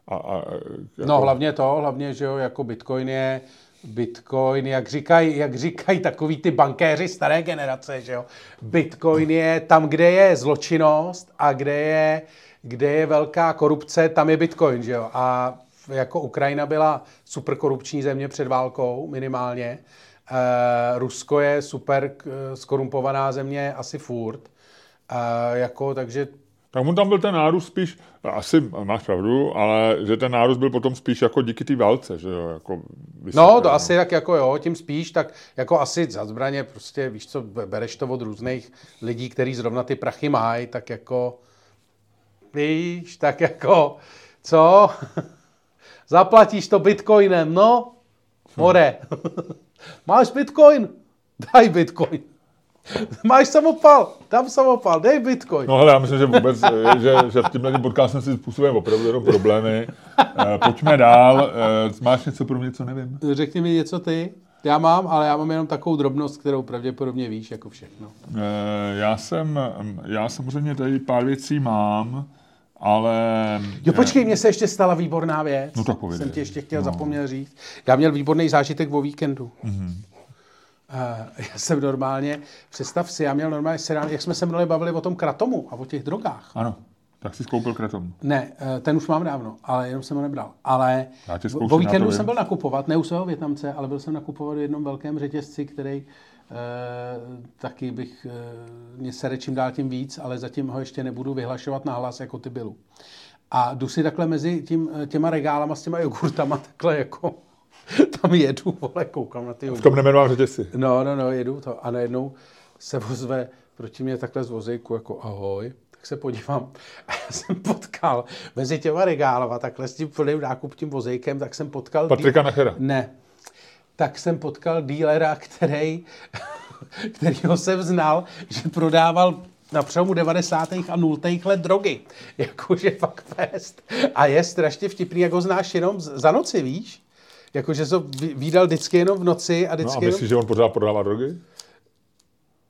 A, a, jako, No hlavně to, hlavně, že jo, jako Bitcoin je, Bitcoin, jak říkají, jak říkají takový ty bankéři staré generace, že jo, Bitcoin je tam, kde je zločinnost a kde je, kde je velká korupce, tam je Bitcoin, že jo, a jako Ukrajina byla super korupční země před válkou minimálně, e, Rusko je super k- skorumpovaná země asi furt, e, jako, takže Tak on tam byl ten nárůst spíš, asi máš pravdu, ale že ten nárůst byl potom spíš jako díky té válce, že jo, jako vysoký, No, to asi tak jako jo, tím spíš, tak jako asi za zbraně prostě, víš co, bereš to od různých lidí, kteří zrovna ty prachy mají, tak jako, víš, tak jako, co? Zaplatíš to bitcoinem, no? More. Máš bitcoin? Daj bitcoin. Máš samopal? Dám samopal, dej bitcoin. No hele, já myslím, že vůbec, eh, že, že v tímhle tím podcastem si způsobujeme opravdu jenom problémy. Eh, Pojďme dál. Eh, Máš něco pro mě, co nevím? Řekni mi něco ty. Já mám, ale já mám jenom takovou drobnost, kterou pravděpodobně víš, jako všechno. Eh, Já jsem, já samozřejmě tady pár věcí mám, ale... Jo, počkej, mně se ještě stala výborná věc. No tak povídej. Jsem ti ještě chtěl no. zapomněl říct. Já měl výborný zážitek o víkendu. Mm-hmm. Uh, já jsem normálně, představ si, já měl normálně seriál, jak jsme se minule bavili o tom kratomu a o těch drogách. Ano, tak si skoupil kratom. Ne, eh, ten už mám dávno, ale jenom jsem ho nebral. Ale Já tě o- zkouším, o já víkendu jsem byl nakupovat, ne u svého Větnamce, ale byl jsem nakupovat v jednom velkém řetězci, který taky bych e, mě sere čím dál tím víc, ale zatím ho ještě nebudu vyhlašovat na hlas jako ty bylu. A jdu si takhle mezi tím, těma regálama s těma jogurtama takhle jako tam jedu, vole, koukám na ty. V tom nemenovám řetězci. No, no, no, jedu to a najednou se vozve proti mě takhle z vozejku jako ahoj, tak se podívám a já jsem potkal mezi těma regálama, takhle s tím plným nákup tím vozejkem, tak jsem potkal... Patrika dí... Nachera. Ne. Tak jsem potkal dílera, který, kterýho jsem znal, že prodával na přelomu 90. a 0. let drogy. Jakože fakt fest. A je strašně vtipný, jak ho znáš jenom za noci, víš? Jakože to výdal vždycky jenom v noci a vždycky No a myslíš, jenom... že on pořád prodává drogy?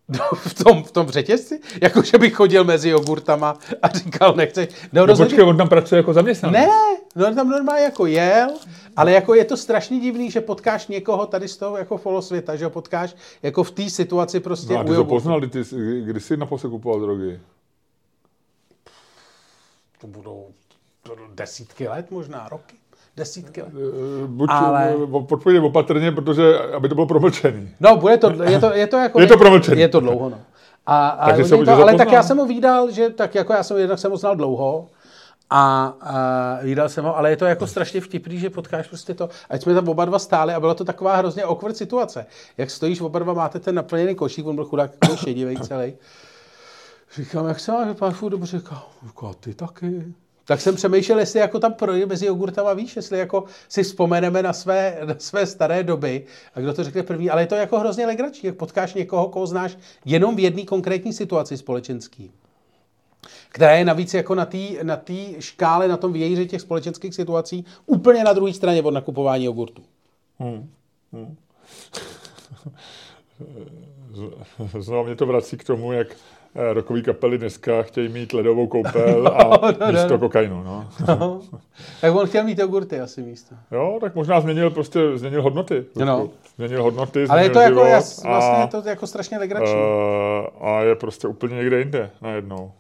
No, v tom, v tom řetězci? Jako, že bych chodil mezi jogurtama a říkal, nechce. No, no rozhodně... počkej, on tam pracuje jako zaměstnanec. Ne, no on tam normálně jako jel, ale jako je to strašně divný, že potkáš někoho tady z toho jako folosvěta, že ho potkáš jako v té situaci prostě no, a ty to poznal, kdy, ty, kdy jsi naposled kupoval drogy? To budou desítky let možná, roky desítky let. Eh, buď ale... odpovědět opatrně, protože aby to bylo promlčený. No, bude to, je to, je to jako... je to promlčený. Je to dlouho, no. A, a Takže se to, ale tak já jsem ho výdal, že tak jako já jsem jednak jsem ho znal dlouho, a, a vydal jsem ho, ale je to jako strašně vtipný, že potkáš prostě to, ať jsme tam oba dva stáli a byla to taková hrozně awkward situace. Jak stojíš, oba dva máte ten naplněný košík, on byl chudák jako šedivý celý. Říkám, jak se máš, vypadáš dobře, říkám, ty taky tak jsem přemýšlel, jestli jako tam projde mezi jogurtama, víš, jestli jako si vzpomeneme na své, na své staré doby a kdo to řekne první, ale je to jako hrozně legrační, jak potkáš někoho, koho znáš jenom v jedné konkrétní situaci společenský která je navíc jako na té na tý škále, na tom vějíři těch společenských situací úplně na druhé straně od nakupování jogurtu. Hmm. Hmm. Znovu mě to vrací k tomu, jak Eh, rokový kapely dneska chtějí mít ledovou koupel a no, no, místo no. kokainu. No. No. Tak on chtěl mít jogurty asi místo. Jo, tak možná změnil prostě, změnil hodnoty. No. Změnil hodnoty, změnil Ale je to jako, jas, vlastně a, je to jako strašně legrační. Uh, a je prostě úplně někde jinde najednou.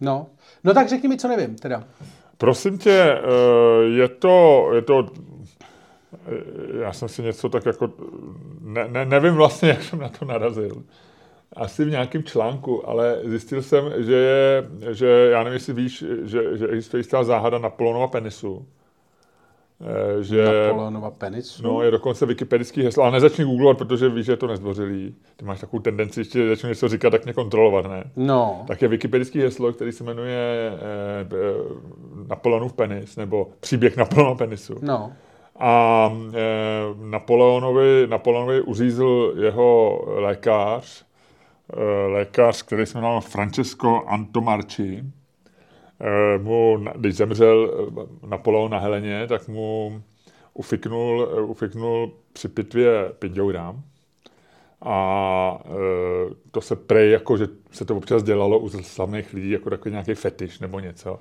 No. No tak řekni mi, co nevím teda. Prosím tě, je to, je to já jsem si něco tak jako, ne, ne, nevím vlastně, jak jsem na to narazil asi v nějakém článku, ale zjistil jsem, že je, že já nevím, jestli víš, že, že existuje jistá záhada Napoleonova penisu. Eh, že, Napoleonova penisu? No, je dokonce wikipedický heslo, ale nezačni googlovat, protože víš, že je to nezdvořilý. Ty máš takovou tendenci, ještě začnu něco říkat, tak mě kontrolovat, ne? No. Tak je wikipedický heslo, který se jmenuje eh, Napoleonův penis, nebo příběh Napoleonova penisu. No. A eh, Napoleonovi, Napoleonovi uřízl jeho lékař, Eh, lékař, který se jmenoval Francesco Antomarchi, eh, mu, když zemřel eh, Napoleon na Heleně, tak mu ufiknul, ufiknul při pitvě pindoura. A to se prej, jako, že se to občas dělalo u slavných lidí, jako takový nějaký fetiš nebo něco,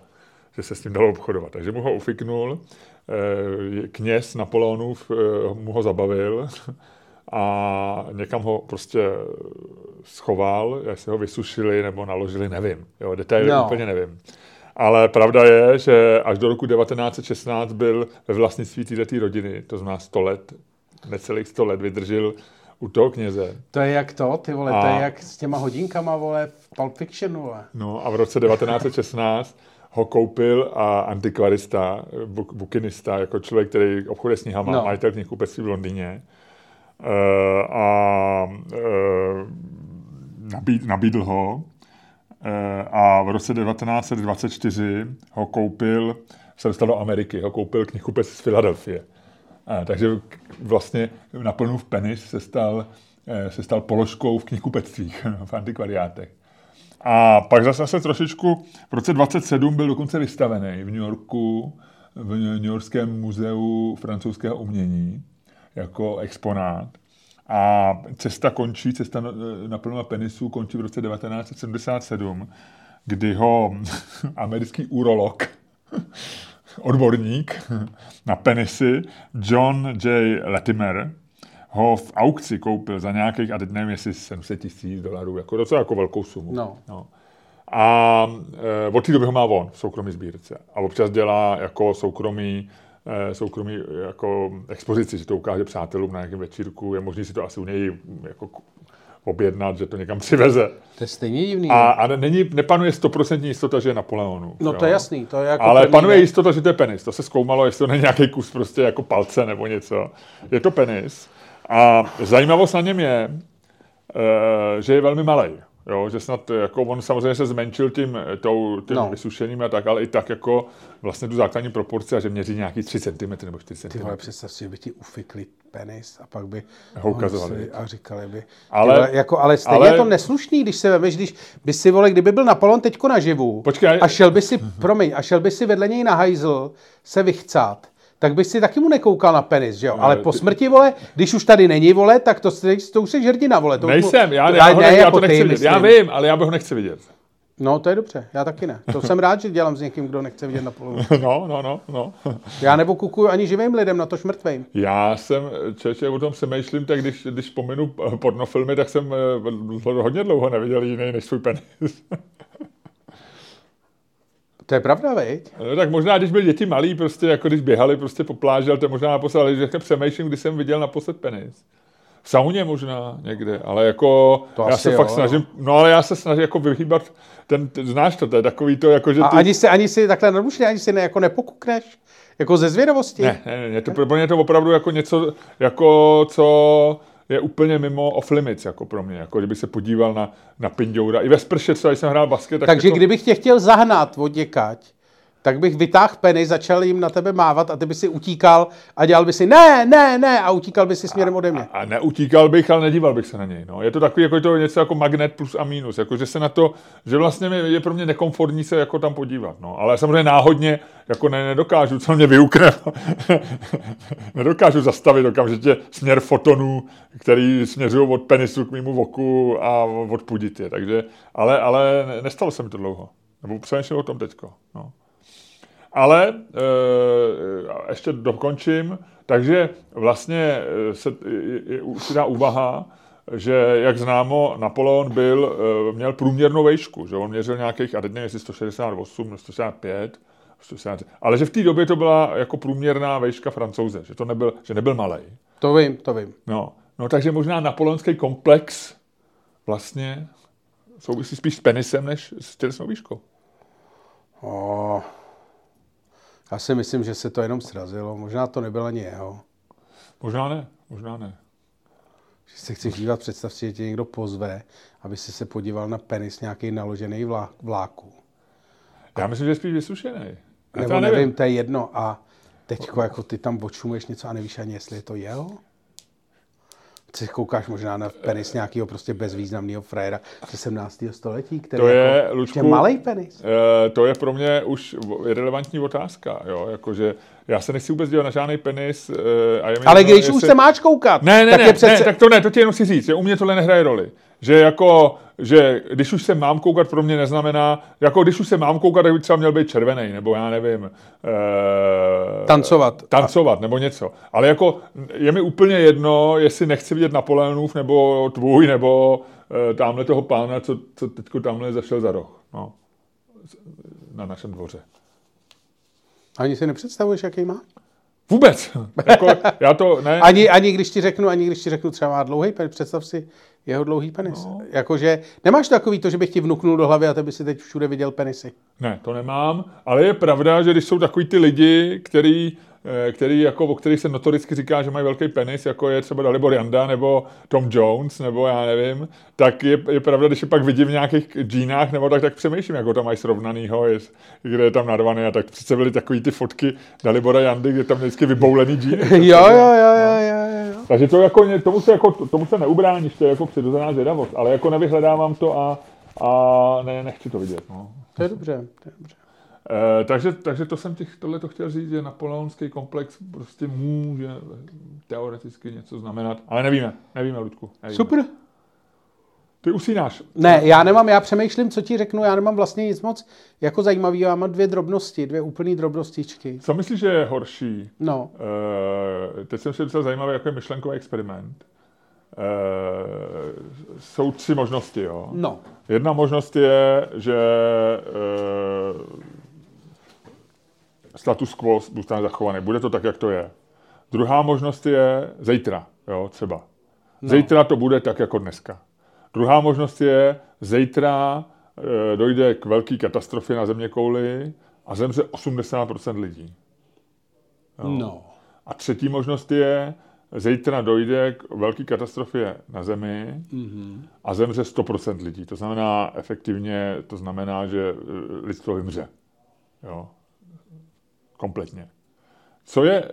že se s tím dalo obchodovat. Takže mu ho ufiknul, kněz Napoleonův mu ho zabavil a někam ho prostě schoval, jak se ho vysušili nebo naložili, nevím. Jo, detaily no. úplně nevím. Ale pravda je, že až do roku 1916 byl ve vlastnictví této rodiny, to znamená 100 let, necelých 100 let vydržel u toho kněze. To je jak to, ty vole, a... to je jak s těma hodinkama, vole, v Pulp Fiction, vole. No a v roce 1916 ho koupil a antikvarista, buk, bukinista, jako člověk, který obchoduje s knihama, no. majitel knihkupectví v Londýně. Uh, a uh, nabídl, ho eh, a v roce 1924 ho koupil, se dostal do Ameriky, ho koupil knihkupec z Filadelfie. Takže vlastně v penis se stal, eh, se stal položkou v knihkupectvích, v antikvariátech. A pak zase se trošičku, v roce 27 byl dokonce vystavený v New Yorku, v New Yorkském muzeu francouzského umění jako exponát. A cesta končí, cesta naplněna penisu končí v roce 1977, kdy ho americký urolog, odborník na penisy, John J. Latimer, ho v aukci koupil za nějakých, a teď nevím, jestli 700 tisíc dolarů, jako docela jako velkou sumu. No. No. A e, od té doby ho má on v soukromí sbírce. A občas dělá jako soukromý eh, soukromí jako expozici, že to ukáže přátelům na nějakém večírku, je možné si to asi u něj jako objednat, že to někam přiveze. To je stejně divný. A, a není, nepanuje 100% jistota, že je Napoleonu. no to je jasný. To je jako Ale první panuje věc. jistota, že to je penis. To se zkoumalo, jestli to není nějaký kus prostě jako palce nebo něco. Je to penis. A zajímavost na něm je, eh, že je velmi malý. Jo, že snad jako on samozřejmě se zmenšil tím, eh, tou, tím No. vysušením a tak, ale i tak jako vlastně tu základní proporci a že měří nějaký 3 cm nebo 4 cm. Ty vole, představ si, že by ti ufikli penis a pak by Ho ukazovali. a říkali by. Ale- vole, jako, ale stejně ale, je to neslušný, když se vemeš, když by si, vole, kdyby byl Napoleon teďko naživu Počkej. a šel by si, promiň, a šel by si vedle něj na hajzl se vychcát, tak by si taky mu nekoukal na penis, že jo? Ale po smrti, vole, když už tady není, vole, tak to, to už jsi hrdina, vole. To Nejsem, já, to, já, ho, ne, ne, já jako to nechci ty, vidět. Já myslím. vím, ale já bych ho nechci vidět. No, to je dobře, já taky ne. To jsem rád, že dělám s někým, kdo nechce vidět Napoleona. No, no, no, no. Já nebo kukuju ani živým lidem, na to mrtvým. Já jsem, čeče, o tom přemýšlím, tak když, když pominu pornofilmy, tak jsem eh, hodně dlouho neviděl jiný než svůj penis. To je pravda, veď? No, tak možná, když byli děti malí, prostě jako když běhali prostě po pláži, ale to je možná naposled, ale když přemýšlím, kdy jsem viděl naposled penis. V sauně možná někde, ale jako To já se jo, fakt no. snažím, no ale já se snažím jako vyhýbat, ten, ten, znáš to, to je takový to, jako že A ty... ani si, ani si takhle nadmušně, ani si ne, jako nepokukneš? Jako ze zvědavosti? Ne, ne, ne, to pro mě je to opravdu jako něco, jako co je úplně mimo off limits, jako pro mě, jako kdyby se podíval na, na Pindoura. I ve sprše, třeba když jsem hrál basket, tak Takže jako, kdybych tě chtěl zahnat od někať, tak bych vytáhl penis, začal jim na tebe mávat a ty by si utíkal a dělal by si ne, ne, ne a utíkal by si směrem ode mě. A neutíkal bych, ale nedíval bych se na něj. No. Je to takový, jako je to něco jako magnet plus a minus. Jako, že se na to, že vlastně je pro mě nekomfortní se jako tam podívat. No. Ale samozřejmě náhodně jako ne, nedokážu, co mě vyukne. nedokážu zastavit okamžitě směr fotonů, který směřují od penisu k mému voku a odpudit je. Takže, ale, ale ne- nestalo se mi to dlouho. Nebo přemýšlím o tom teďko. No. Ale e, ještě dokončím. Takže vlastně eh, se, je, je určitá úvaha, že jak známo, Napoleon byl, eh, měl průměrnou vejšku, že on měřil nějakých, a teď nevím, jestli 168, 165, 160, ale že v té době to byla jako průměrná vejška francouze, že to nebyl, že nebyl malý. To vím, to vím. No, no takže možná napoleonský komplex vlastně souvisí spíš s penisem, než s tělesnou výškou. O, já si myslím, že se to jenom srazilo. Možná to nebylo ani jeho. Možná ne, možná ne. Že se chceš dívat, představ si, že tě někdo pozve, aby si se podíval na penis nějaký naložený vlá, vláku. Já myslím, že je spíš vysušený. Já Nebo nevím. nevím, to je jedno. A teďko jako ty tam očumuješ něco a nevíš ani, jestli je to jeho? Ty koukáš možná na penis nějakého prostě bezvýznamného frajera ze 17. století, který To je, jako, Lučku, malý penis. Eh, to je pro mě už relevantní otázka, jo, jakože já se nechci vůbec dívat na žádný penis. eh, a je mi Ale jedno, když jestli- už se máš koukat, Ne, ne, tak ne, je přece... ne, tak to ne, to ti jenom chci říct, že u mě tohle nehraje roli. Že jako, že když už se mám koukat, pro mě neznamená, jako když už se mám koukat, tak by třeba měl být červený, nebo já nevím. Eh, Tancovat. Tancovat, nebo něco. Ale jako je mi úplně jedno, jestli nechci vidět Napoleonův, nebo tvůj, nebo eh, tamhle toho pána, co, co teďko tamhle zašel za roh. No. Na našem dvoře. Ani si nepředstavuješ, jaký má? Vůbec. jako, já to, ne. Ani, ani když ti řeknu, ani když ti řeknu třeba má dlouhý představ si jeho dlouhý penis. No. Jakože nemáš takový to, že bych ti vnuknul do hlavy a ty by si teď všude viděl penisy. Ne, to nemám, ale je pravda, že když jsou takový ty lidi, který, eh, který jako, o kterých se notoricky říká, že mají velký penis, jako je třeba Dalibor Janda nebo Tom Jones, nebo já nevím, tak je, je pravda, když je pak vidím v nějakých džínách, nebo tak, tak přemýšlím, jak ho tam mají srovnanýho, je, kde je tam narvaný, a tak přece byly takový ty fotky Dalibora Jandy, kde tam vždycky vyboulený džíny. jo, jo, jo, jo, jo, jo. Takže to jako, tomu se, jako, tomu se neubráníš, to je jako přirozená zvědavost, ale jako nevyhledávám to a, a ne, nechci to vidět. No. To je dobře, to je dobře. Eh, takže, takže to jsem těch, tohle to chtěl říct, že napoleonský komplex prostě může teoreticky něco znamenat, ale nevíme, nevíme, Ludku. Nevíme. Super. Ty usínáš. Ne, já nemám, já přemýšlím, co ti řeknu, já nemám vlastně nic moc jako zajímavého, já mám dvě drobnosti, dvě úplný drobnostičky. Co myslíš, že je horší? No, Eh, teď jsem si docela zajímavý, jako je myšlenkový experiment. Eh, jsou tři možnosti, jo. no. Jedna možnost je, že eh, status quo zůstane zachovaný. Bude to tak, jak to je. Druhá možnost je zítra, jo, třeba. No. Zítra to bude tak, jako dneska. Druhá možnost je, zítra e, dojde k velké katastrofě na země kouli a zemře 80% lidí. Jo. No. A třetí možnost je, zítra dojde k velké katastrofě na Zemi mm-hmm. a zemře 100% lidí. To znamená efektivně, to znamená, že eh, lidstvo vymře. Jo. Kompletně. Co je,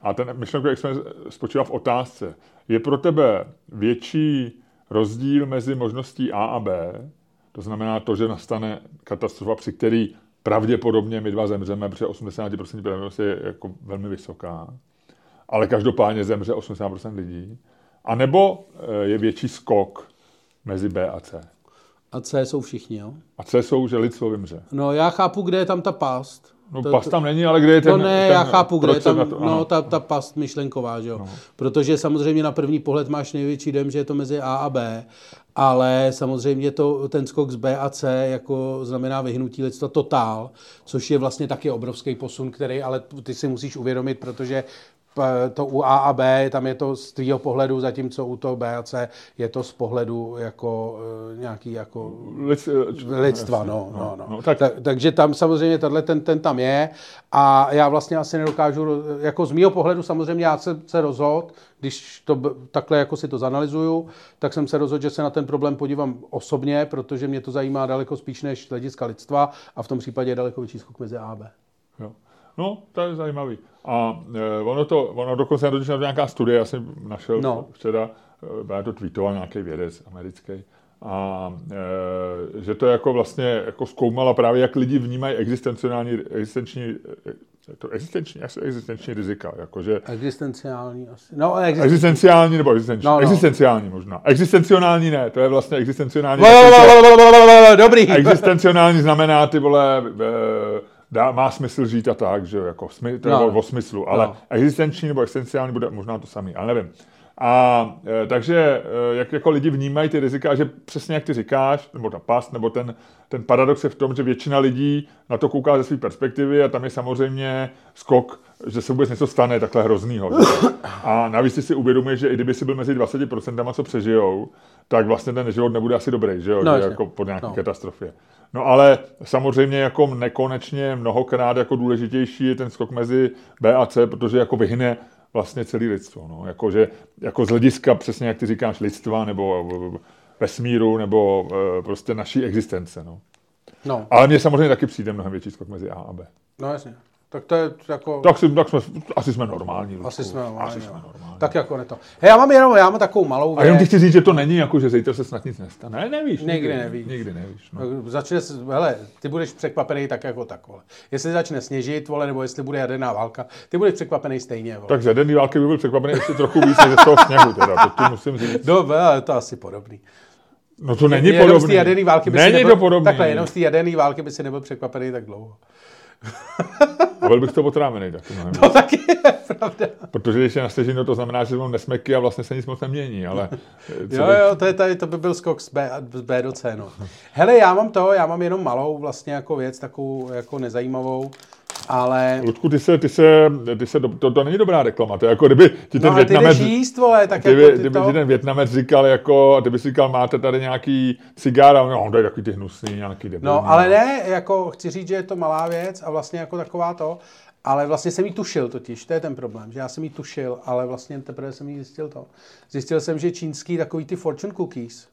a ten myšlenkový experiment spočívá v otázce, je pro tebe větší rozdíl mezi možností A a B, to znamená to, že nastane katastrofa, při který pravděpodobně my dva zemřeme, protože 80% pravděpodobnost je jako velmi vysoká, ale každopádně zemře 80% lidí. A nebo eh, je větší skok mezi B a C. A C jsou všichni, jo? A C jsou, že lidstvo vymře. No já chápu, kde je tam ta past. No to, past tam není, ale kde je ten... No ne, ten, já chápu, kde je tam to, no, ta, ta past myšlenková, že jo. No. Protože samozřejmě na první pohled máš největší dojem, že je to mezi A a B, ale samozřejmě to, ten skok z B a C jako znamená vyhnutí lidstva totál, což je vlastně taky obrovský posun, který ale ty si musíš uvědomit, protože to u A a B, tam je to z tvýho pohledu, zatímco u toho B a C je to z pohledu jako uh, nějaký jako Lid, lidstva. No, no, no, no. Tak. Ta, takže tam samozřejmě tenhle ten, ten tam je a já vlastně asi nedokážu, jako z mýho pohledu samozřejmě já se, se rozhod, když to takhle jako si to zanalizuju, tak jsem se rozhodl, že se na ten problém podívám osobně, protože mě to zajímá daleko spíš než hlediska lidstva a v tom případě je daleko větší skok mezi A a B. Jo. No, to je zajímavý. A e, ono to, ono dokonce na nějaká studie, já jsem našel no. včera, já to tweetoval nějaký vědec americký, a e, že to jako vlastně jako zkoumala právě, jak lidi vnímají existenciální, existenční, e, to existenční, asi existenční rizika. Jakože, existenciální asi. No, existen... existenciální nebo existenční? No, no. Existenciální možná. Existenciální ne, to je vlastně existenciální. Dobrý. Existenciální znamená ty vole, e, dá, má smysl žít a tak, že jako smy, to je no. o, smyslu, ale no. existenční nebo existenciální bude možná to samý, ale nevím. A e, takže e, jak jako lidi vnímají ty rizika, že přesně jak ty říkáš, nebo ta past, nebo ten, ten paradox je v tom, že většina lidí na to kouká ze své perspektivy a tam je samozřejmě skok, že se vůbec něco stane takhle hroznýho. Že? A navíc si uvědomuješ, že i kdyby si byl mezi 20%, co přežijou, tak vlastně ten život nebude asi dobrý, že jo? No, že jako po nějaké no. katastrofě. No ale samozřejmě jako nekonečně mnohokrát jako důležitější je ten skok mezi B a C, protože jako vyhne vlastně celý lidstvo. No. Jako, že, jako z hlediska, přesně jak ty říkáš, lidstva nebo vesmíru nebo e, prostě naší existence. No. No. Ale mně samozřejmě taky přijde mnohem větší skok mezi A a B. No jasně. Tak to je jako... Tak, si, tak jsme, asi jsme normální. Asi jsme normální. Asi jsme normální. Tak jako ne to. Hej, já mám jenom, já mám takovou malou věc. A jenom ti chci říct, že to není jako, že zítra se snad nic nestane. Ne, nevíš. Nikdy, nikdy nevíš. Nikdy nevíš. No. Začne, hele, ty budeš překvapený tak jako tak, vole. Jestli začne sněžit, vole, nebo jestli bude jaderná válka, ty budeš překvapený stejně, vole. Tak z jaderné války by byl překvapený ještě trochu víc než z toho sněhu, teda, to musím říct. Dobře, to asi podobný. No to není podobný. Z té jaderné války by není si nebyl, to podobný. Takhle, jenom z té jaderné války by si nebyl překvapený tak dlouho. A byl bych to otrávený taky mnohem. To taky je pravda. Protože když je nasteženo, to znamená, že mám nesmeky a vlastně se nic moc nemění, ale... jo, jo, to, je tady, to by byl skok z B, z B do C, no. Hele, já mám to, já mám jenom malou vlastně jako věc, takovou jako nezajímavou. Ale... Ludku, ty se, ty se, ty se to, to, není dobrá reklama, to je jako kdyby ti ten no, Větnamec... Ty jíst, vole, tak kdyby, jako ty kdyby to... ti ten Větnamec říkal jako, ty bys říkal, máte tady nějaký cigár, a no, on dají takový ty hnusný, nějaký debilní. No, ale ne, jako chci říct, že je to malá věc a vlastně jako taková to, ale vlastně jsem jí tušil totiž, to je ten problém, že já jsem jí tušil, ale vlastně teprve jsem jí zjistil to. Zjistil jsem, že čínský takový ty fortune cookies,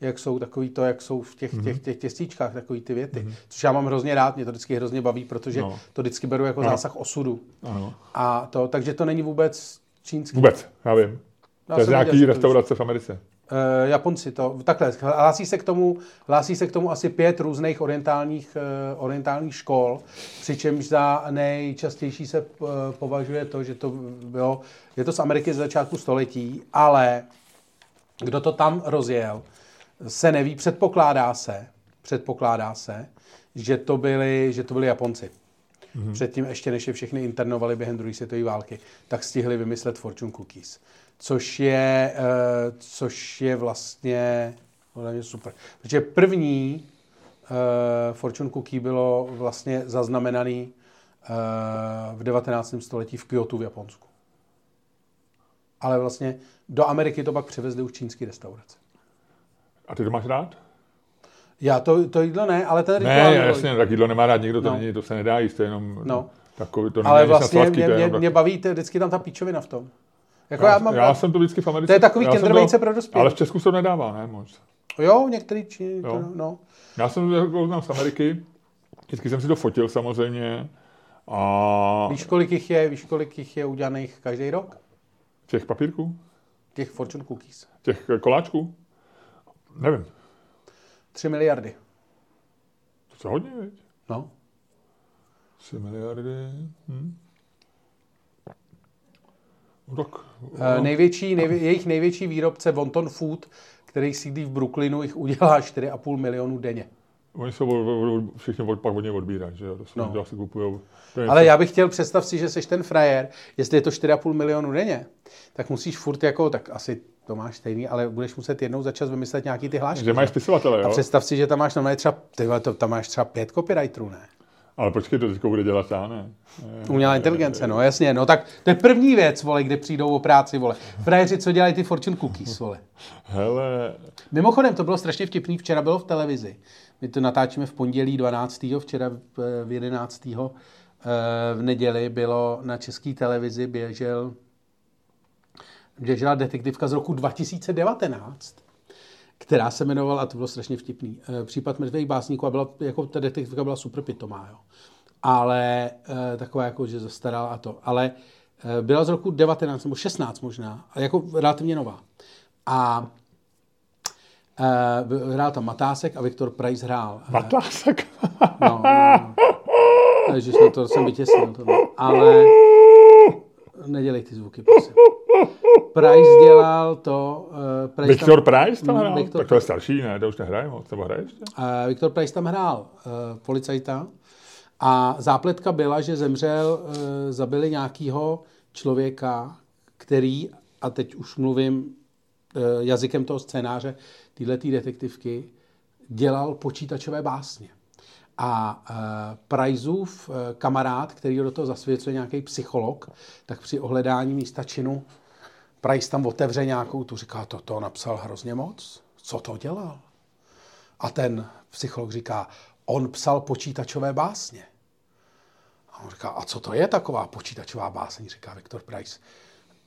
jak jsou takový to, jak jsou v těch, mm-hmm. těch, těch těstíčkách, takový ty věty. Mm-hmm. Což já mám hrozně rád, mě to vždycky hrozně baví, protože no. to vždycky beru jako ano. zásah osudu. Ano. A to, takže to není vůbec čínský. Vůbec, já vím. Já to je z nějaký restaurace v Americe. Uh, Japonci to, takhle, hlásí se, k tomu, hlásí se k tomu asi pět různých orientálních, uh, orientálních škol, přičemž za nejčastější se uh, považuje to, že to bylo, je to z Ameriky z začátku století, ale kdo to tam rozjel, se neví, předpokládá se, předpokládá se, že to byli, že to byli Japonci. Mm-hmm. Předtím ještě, než je všechny internovali během druhé světové války, tak stihli vymyslet fortune cookies. Což je, uh, což je vlastně super. Protože první uh, fortune cookie bylo vlastně zaznamenaný v 19. století v Kyoto v Japonsku. Ale vlastně do Ameriky to pak přivezli už čínský restaurace. A ty to máš rád? Já to, to jídlo ne, ale ten Ne, rituál... jasně, tak jídlo nemá rád nikdo, to, No. není, to se nedá jíst, to je jenom No. takový, to Ale vlastně sladký, mě, to mě, jenom mě tak- baví to, vždycky tam ta píčovina v tom. Jako já, já, mám, já jsem to vždycky v Americe. To je takový kindervejce pro dospělé. Ale v Česku se to nedává, ne moc. Jo, některý či, Jo. to, no. Já jsem to znám z Ameriky, vždycky jsem si to fotil samozřejmě. A Víš, kolik jich je, víš, kolik jich je udělaných každý rok? těch papírků, Těch fortune cookies. těch koláčků, nevím, 3 miliardy. to se hodně, viď? No. 3 miliardy. Hm. No tak, No. Největší, nejvě, jejich největší výrobce Wonton Food, který sídlí v Brooklynu, jich udělá 4,5 milionů denně. oni se od, od, od, všichni od, pak od něj odbírají, že jo, to se No. asi kupujou. Je Ale já bych chtěl, představ si, že jsi ten frajer, jestli je to 4,5 milionu denně, tak musíš furt jako, tak asi to máš stejný, ale budeš muset jednou za čas vymyslet nějaký ty hlášky. Že mají spisovatele, A jo? představ si, že tam máš normálně třeba, ty vole, to, tam máš třeba pět copywriterů, ne? Ale počkej, to teďko bude dělat já, ne? Umělá inteligence, no jasně, no tak to je první věc, vole, kde přijdou o práci, vole. Frajeři, co dělají ty fortune cookies, vole. Hele, Mimochodem, to bylo strašně vtipný, včera bylo v televizi. My to natáčíme v pondělí 12. včera v- v 11. eh, v neděli bylo na české televizi běžel běžela detektivka z roku 2019, která se jmenovala, a to bylo strašně vtipný, eh, případ mrtvých básníků a byla, jako ta detektivka byla super pitomá, jo. Ale eh, taková jako, že zastarala a to. Ale eh, byla z roku 19 nebo 16 možná, jako relativně nová. A Uh, hrál tam Matásek a Viktor Price hrál. eh, Matlásek. No, no. Ježiš, no to jsem vytěsnil. Tohle. Ale nedělej ty zvuky, prosím. Price dělal to... Uh, Price Viktor tam, Price tam Mm, hrál? Viktor- Tak to je starší, ne? To už nehraje moc, nebo hraje ještě? uh, Viktor Price tam hrál uh, policajta a zápletka byla, že zemřel, uh, zabili nějakého člověka, který, a teď už mluvím uh, jazykem toho scénáře, téhle detektivky, dělal počítačové básně. A uh, Priceův uh, kamarád, který ho do toho zasvěcuje nějaký psycholog, tak při ohledání místa činu Price tam otevře nějakou tu, říká, to, to napsal hrozně moc. Co to dělal? A ten psycholog říká, on psal počítačové básně. A on říká, a co to je taková počítačová báseň, říká Viktor Price.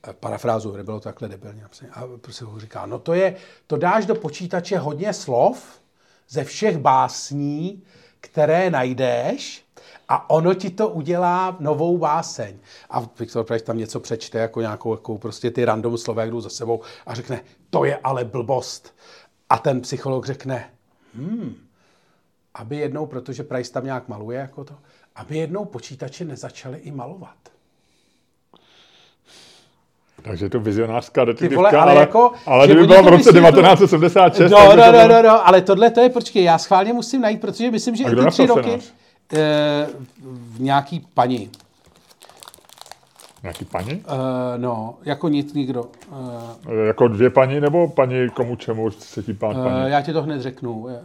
Eh, Parafrázu, nebylo to takhle debilně napsané. A psycholog říká, no to je, to dáš do počítače hodně slov ze všech básní, které najdeš a ono ti to udělá novou báseň. A Viktor Price tam něco přečte, jako nějakou, jako prostě ty random slova, jdou za sebou a řekne, to je ale blbost. A ten psycholog řekne, aby jednou, protože Price tam nějak maluje jako to, aby jednou počítače nezačaly i malovat. Takže to vizionářská detektivka, vole, ale ale, jako, ale kdyby byla v roce vysvětlují- 1976, No, no, no, no, no, ale tohle to je, počkej, já schválně musím najít, protože myslím, že i ty tři roky scénář? Eh, v nějaký paní, Nějaký paní? eh, no, jako nic nikdo. Eh, Jako dvě paní, nebo paní komu čemu třetí pán Eh, paní? Já ti to hned řeknu. Eh,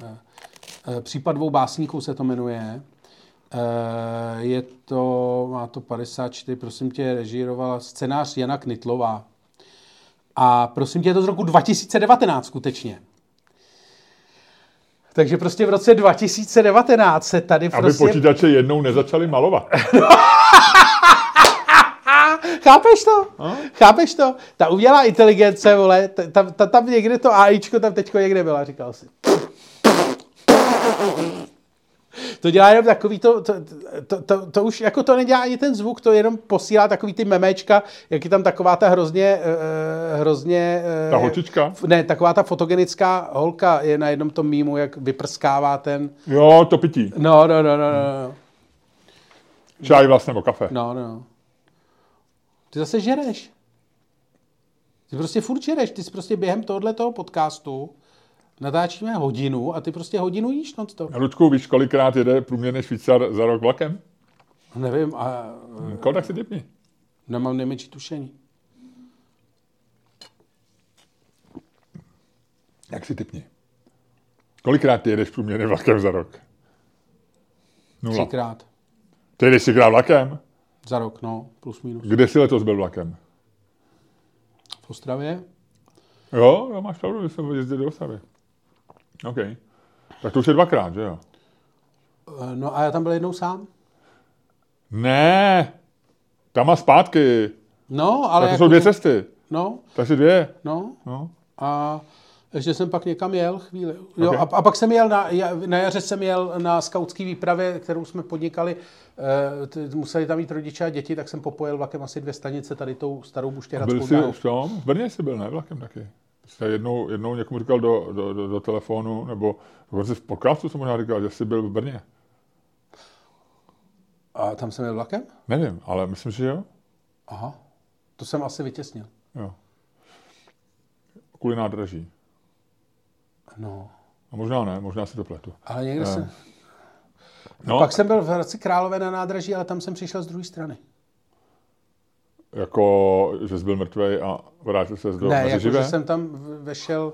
eh, Případ dvou básníků se to jmenuje. Eh, Je to, má to 54, prosím tě, režírovala scénář Jana Knitlová. A prosím tě, je to z roku 2019 skutečně. Takže prostě v roce 2019 se tady Aby prostě... počítače jednou nezačali malovat. Chápeš to? Chápeš to? Ta umělá inteligence, vole, ta- tam, ta, tam někde to AIčko tam teďko někde byla, říkal si. To dělá jenom takový to, to, to, to, to, už jako to nedělá ani ten zvuk, to jenom posílá takový ty memečka, jak je tam taková ta hrozně, uh, hrozně... Uh, Ta holčička? Ne, taková ta fotogenická holka je na jednom tom mýmu, jak vyprskává ten... Jo, to pití. No, no, no, no, no. Čaj vlastně, nebo kafe. No, no. Ty zase žereš. Ty prostě furt žereš. Ty jsi prostě během tohohle toho podcastu natáčíme hodinu a ty prostě hodinu jíš non stop. Ludku, víš, kolikrát jede průměrný Švýcar za rok vlakem? Nevím, a Kolik tak si typni? nemám nejmenší tušení. Jak si typni? Kolikrát ty jedeš průměrně vlakem za rok? Nula. Třikrát. Ty jdeš si krát vlakem? Za rok, no, plus minus. Kde jsi letos byl vlakem? V Ostravě? Jo, jo máš pravdu, že jsem jezdil do Ostravy. OK. Tak to už je dvakrát, že jo? Eh, No a já tam byl jednou sám. Ne, tam a zpátky. No, ale... Tak to jako, jsou dvě že- cesty. No, Tak si dvě. no. No. A ještě jsem pak někam jel chvíli. Jo, Ok. a, a, pak jsem jel na, na jaře jsem jel na skautský výpravě, kterou jsme podnikali. E, museli tam mít rodiče a děti, tak jsem popojel vlakem asi dvě stanice tady tou starou Byl buštěhradskou jsi v tom? V Brně jsi byl, ne? Vlakem taky. Jsi jednou, jednou někomu říkal do, do, do, do telefonu, nebo dokonce v podcastu jsem možná říkal, že jsi byl v Brně. A tam jsem jel vlakem? Nevím, ale myslím, že jo. Aha, to jsem asi vytěsnil. jo. Kvůli nádraží. No, A možná ne, možná si to pletu. ale někde Eh, jsem... No, Pak jsem byl v Hradci Králové na nádraží, ale tam jsem přišel z druhé strany. Jako, že jsi byl mrtvej a vrátil se do ne, jako, živé? že jsem tam vešel,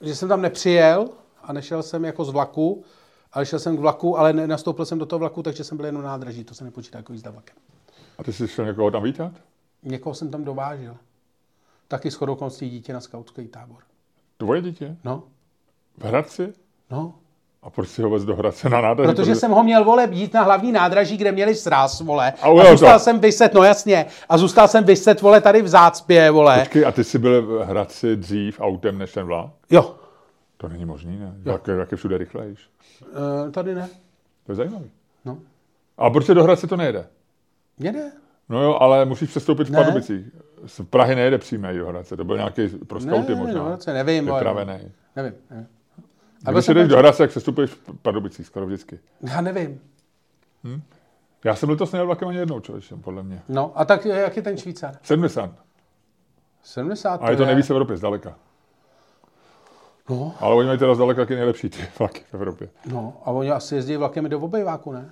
že jsem tam nepřijel a nešel jsem jako z vlaku, ale šel jsem k vlaku, ale nastoupil jsem do toho vlaku, takže jsem byl jenom na nádraží, to se nepočítá jako jízda vlakem. A ty jsi šel někoho tam vítat? Někoho jsem tam dovážel. Taky s chodou dítě na skautský tábor. Tvoje dítě? No, V Hradci? no. A proč si ho vez do Hradce na nádraží? Protože jsem ho měl, vole, jít na hlavní nádraží, kde měli sráz, vole. A A, zůstal to. jsem vyset, no jasně. A zůstal jsem vyset, vole, tady v zácpě, vole. Počkej, a ty jsi byl v Hradci dřív autem než ten vlak? Jo, To není možný, ne? Jak, jak je všude rychlejš? e, tady ne. To je zajímavé. No, A proč se do Hradce to nejde? ne. No jo, ale musíš přestoupit v Ne. Pardubicích. Z Prahy nejede přímý do Hradce, to byl nějaký pro skauty ne, možná. co, nevím. Vypravený. Nevím, nevím. A když jsem jdeš do Hradce, jak přestupuješ v Pardubicích skoro vždycky. Já nevím. Já jsem letos nejel vlakem ani jednou, člověče, podle mě. No, a tak jak je ten Švýcar? 70. 70 A je to nejvíc v Evropě, zdaleka. No, Ale oni mají teda zdaleka taky nejlepší ty vlaky v Evropě. no, a oni asi jezdí vlakem do obejváku, ne?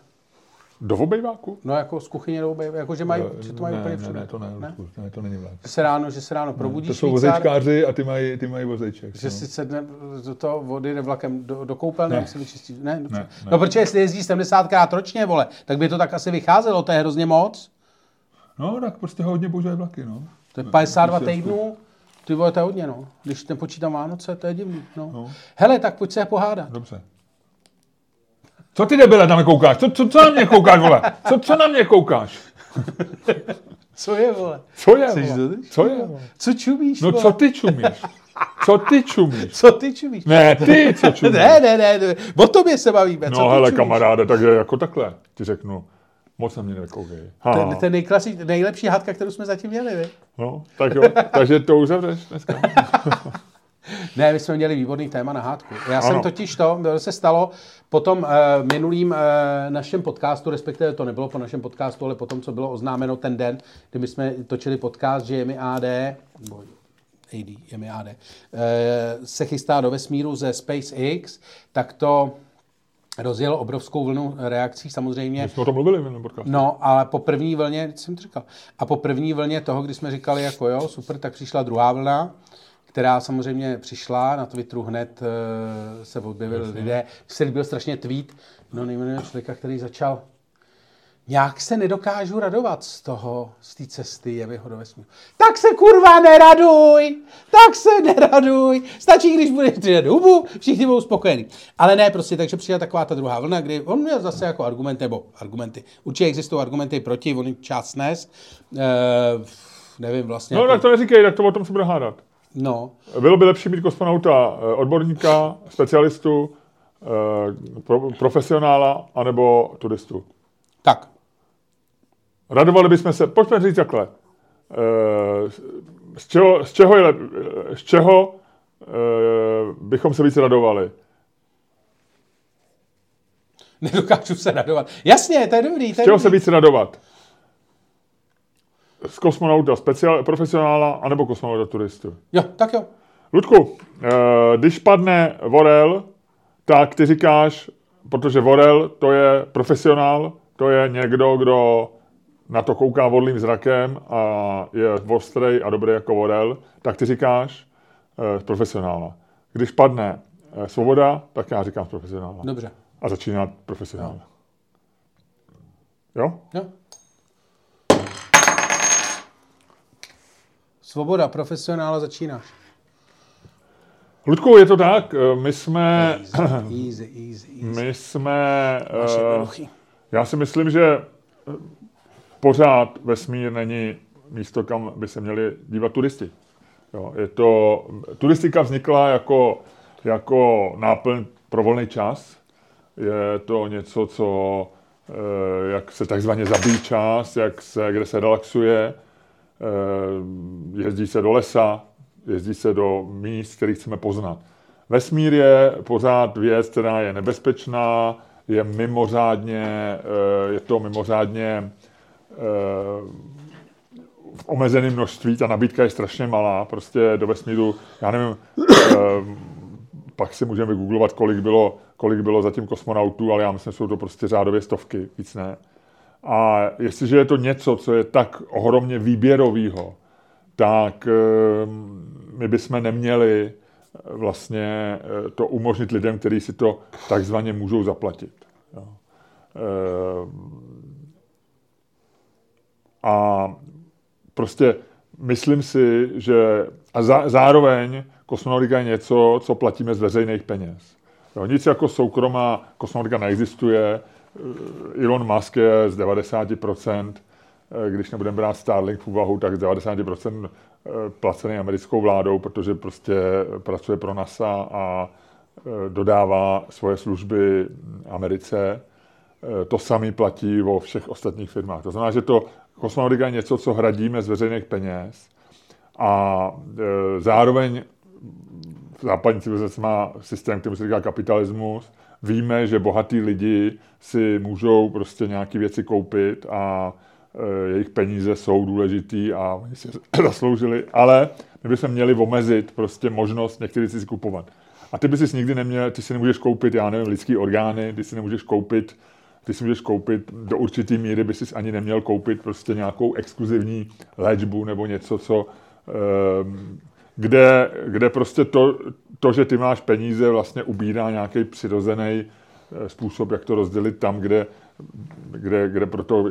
Do obejváku? No, jako z kuchyně do obejváku, jako že, mají, že to mají ne, úplně ne, všude. ne, to ne, ne? ne, to není vlak. Že se ráno, že se ráno probudí To jsou Švýcar, vozečkáři a ty mají, ty mají vozeček. že no. si sedne do toho vody jde vlakem do, do koupelny, Ne. ne. si vyčistí. Ne. Ne, ne. No, protože jestli jezdí 70krát ročně, vole, tak by to tak asi vycházelo, to je hrozně moc. No, tak prostě hodně používají vlaky, no. To je 52 Prostě- týdnů, ty vole, to je hodně, no. Když nepočítám Vánoce, to je divný, no. No. Hele, tak pojď se pohádat. Dobře. Co ty debile na mě koukáš? Co, co, co na mě koukáš, vole? Co, co na mě koukáš? Co je, vole? Co je, vole? Co je, vole? Co čumíš, No vole? co ty čumíš? Co ty čumíš? Co ty čumíš? Ne, ty, co čumíš? Ne, ne, ne, ne, o tobě se bavíme. co No hele, čumíš? kamaráde, takže jako takhle ti řeknu. Moc na mě nekoukej. To je nejklasi, nejlepší hádka, kterou jsme zatím měli, vy? No, tak jo, takže to uzavřeš dneska. Ne, my jsme měli výborný téma na hádku. Já Ano. jsem totiž to, to se stalo po tom uh, minulým uh, našem podcastu, respektive to nebylo po našem podcastu, ale po tom, co bylo oznámeno ten den, kdy my jsme točili podcast, že je mi AD, nebo AD, je mi AD, uh, se chystá do vesmíru ze SpaceX, tak to rozjelo obrovskou vlnu reakcí samozřejmě. My jsme o tom mluvili v podcastu. No, ale po první vlně, jsem to říkal, a po první vlně toho, kdy jsme říkali jako jo, super, tak přišla druhá vlna, která samozřejmě přišla, na Twitteru hned uh, se objevili lidé, se líbil strašně tweet, no nejmenuje člověka, který začal nějak se nedokážu radovat z toho, z té cesty Jevyho do vesmíru. Tak se kurva neraduj, tak se neraduj. Stačí, když budeš držet hubu, všichni budou spokojení. Ale ne, prostě, takže přijela taková ta druhá vlna, kdy on měl zase jako argumenty, nebo argumenty. Určitě existují argumenty proti, on část nes. E, nevím vlastně. No, jako, tak to neříkej, tak to o tom se bude hádat. No, Bylo by lepší mít kosmonauta eh, odborníka, specialistu, eh, pro, profesionála, anebo turistu. tak. Radovali bychom se, pojďme říct takhle, Eh, z čeho, z čeho, je, lep- z čeho eh, bychom se víc radovali? Nedokážu se radovat. Jasně, to je dobrý. To Z je čeho dobrý. se víc radovat? Z kosmonauta, speciál, profesionála, anebo kosmonauta turistu? Jo, tak jo. Ludku, eh, když padne Vorel, tak ty říkáš, protože Vorel to je profesionál, to je někdo, kdo na to kouká vodlým zrakem a je ostrej a dobrý jako Vorel, tak ty říkáš eh, profesionála. Když padne eh, svoboda, tak já říkám profesionála. Dobře. A začíná profesionála. Jo? Jo. Svoboda, profesionála začínáš. Ludku, je to tak, eh, my jsme, Easy, easy, easy. easy. my jsme, jednoduchý. já si myslím, že eh, pořád vesmír není místo, kam by se měli dívat turisti. Jo, je to, turistika vznikla jako, jako náplň pro volný čas. Je to něco, co, jak se takzvaně zabíjí čas, jak se, kde se relaxuje, jezdí se do lesa, jezdí se do míst, který chceme poznat. Vesmír je pořád věc, která je nebezpečná, je mimořádně, eh, je to mimořádně eh, v omezeném množství, ta nabídka je strašně malá, prostě do vesmíru, já nevím, pak si můžeme vygooglovat, kolik bylo, kolik bylo zatím kosmonautů, ale já myslím, že jsou to prostě řádově stovky, víc ne. A jestliže je to něco, co je tak ohromně výběrového, tak my bychom neměli vlastně to umožnit lidem, kteří si to takzvaně můžou zaplatit. Jo. A prostě myslím si, že a zá, zároveň kosmonautika je něco, co platíme z veřejných peněz. Jo, nic jako soukromá kosmonautika neexistuje, Eh, Elon Musk je z 90%, eh, když nebudeme brát Starlink v úvahu, tak z 90% eh, placený americkou vládou, protože prostě pracuje pro NASA a dodává svoje služby Americe. To samý platí o všech ostatních firmách. To znamená, že to kosmonautika je něco, co hradíme z veřejných peněz a zároveň západní civilizace má systém, který se říká kapitalismus, víme, že bohatí lidi si můžou prostě nějaké věci koupit a e, jejich peníze jsou důležitý a oni si zasloužili, ale my bychom měli omezit prostě možnost některé si kupovat. A ty by si nikdy neměl, ty si nemůžeš koupit, já nevím, lidský orgány, ty si nemůžeš koupit, ty si můžeš koupit do určitý míry, by si ani neměl koupit prostě nějakou exkluzivní léčbu nebo něco, co, kde, kde prostě to, to, že ty máš peníze, vlastně ubírá nějaký přirozený eh, způsob, jak to rozdělit tam, kde, kde, kde proto,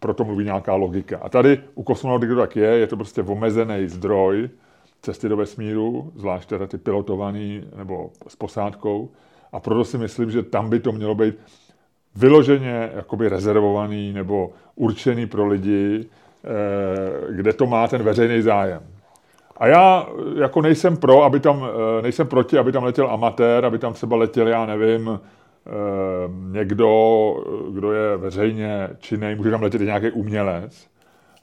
proto mluví nějaká logika. A tady u kosmonautiky to tak je, je to prostě omezený zdroj cesty do vesmíru, zvlášť teda ty pilotovaný nebo s posádkou. A proto si myslím, že tam by to mělo být vyloženě jakoby rezervovaný nebo určený pro lidi, eh, kde to má ten veřejný zájem. A já jako nejsem pro, aby tam, eh, nejsem proti, aby tam letěl amatér, aby tam třeba letěl, já nevím, eh, někdo, kdo je veřejně činný, může tam letět nějaký umělec,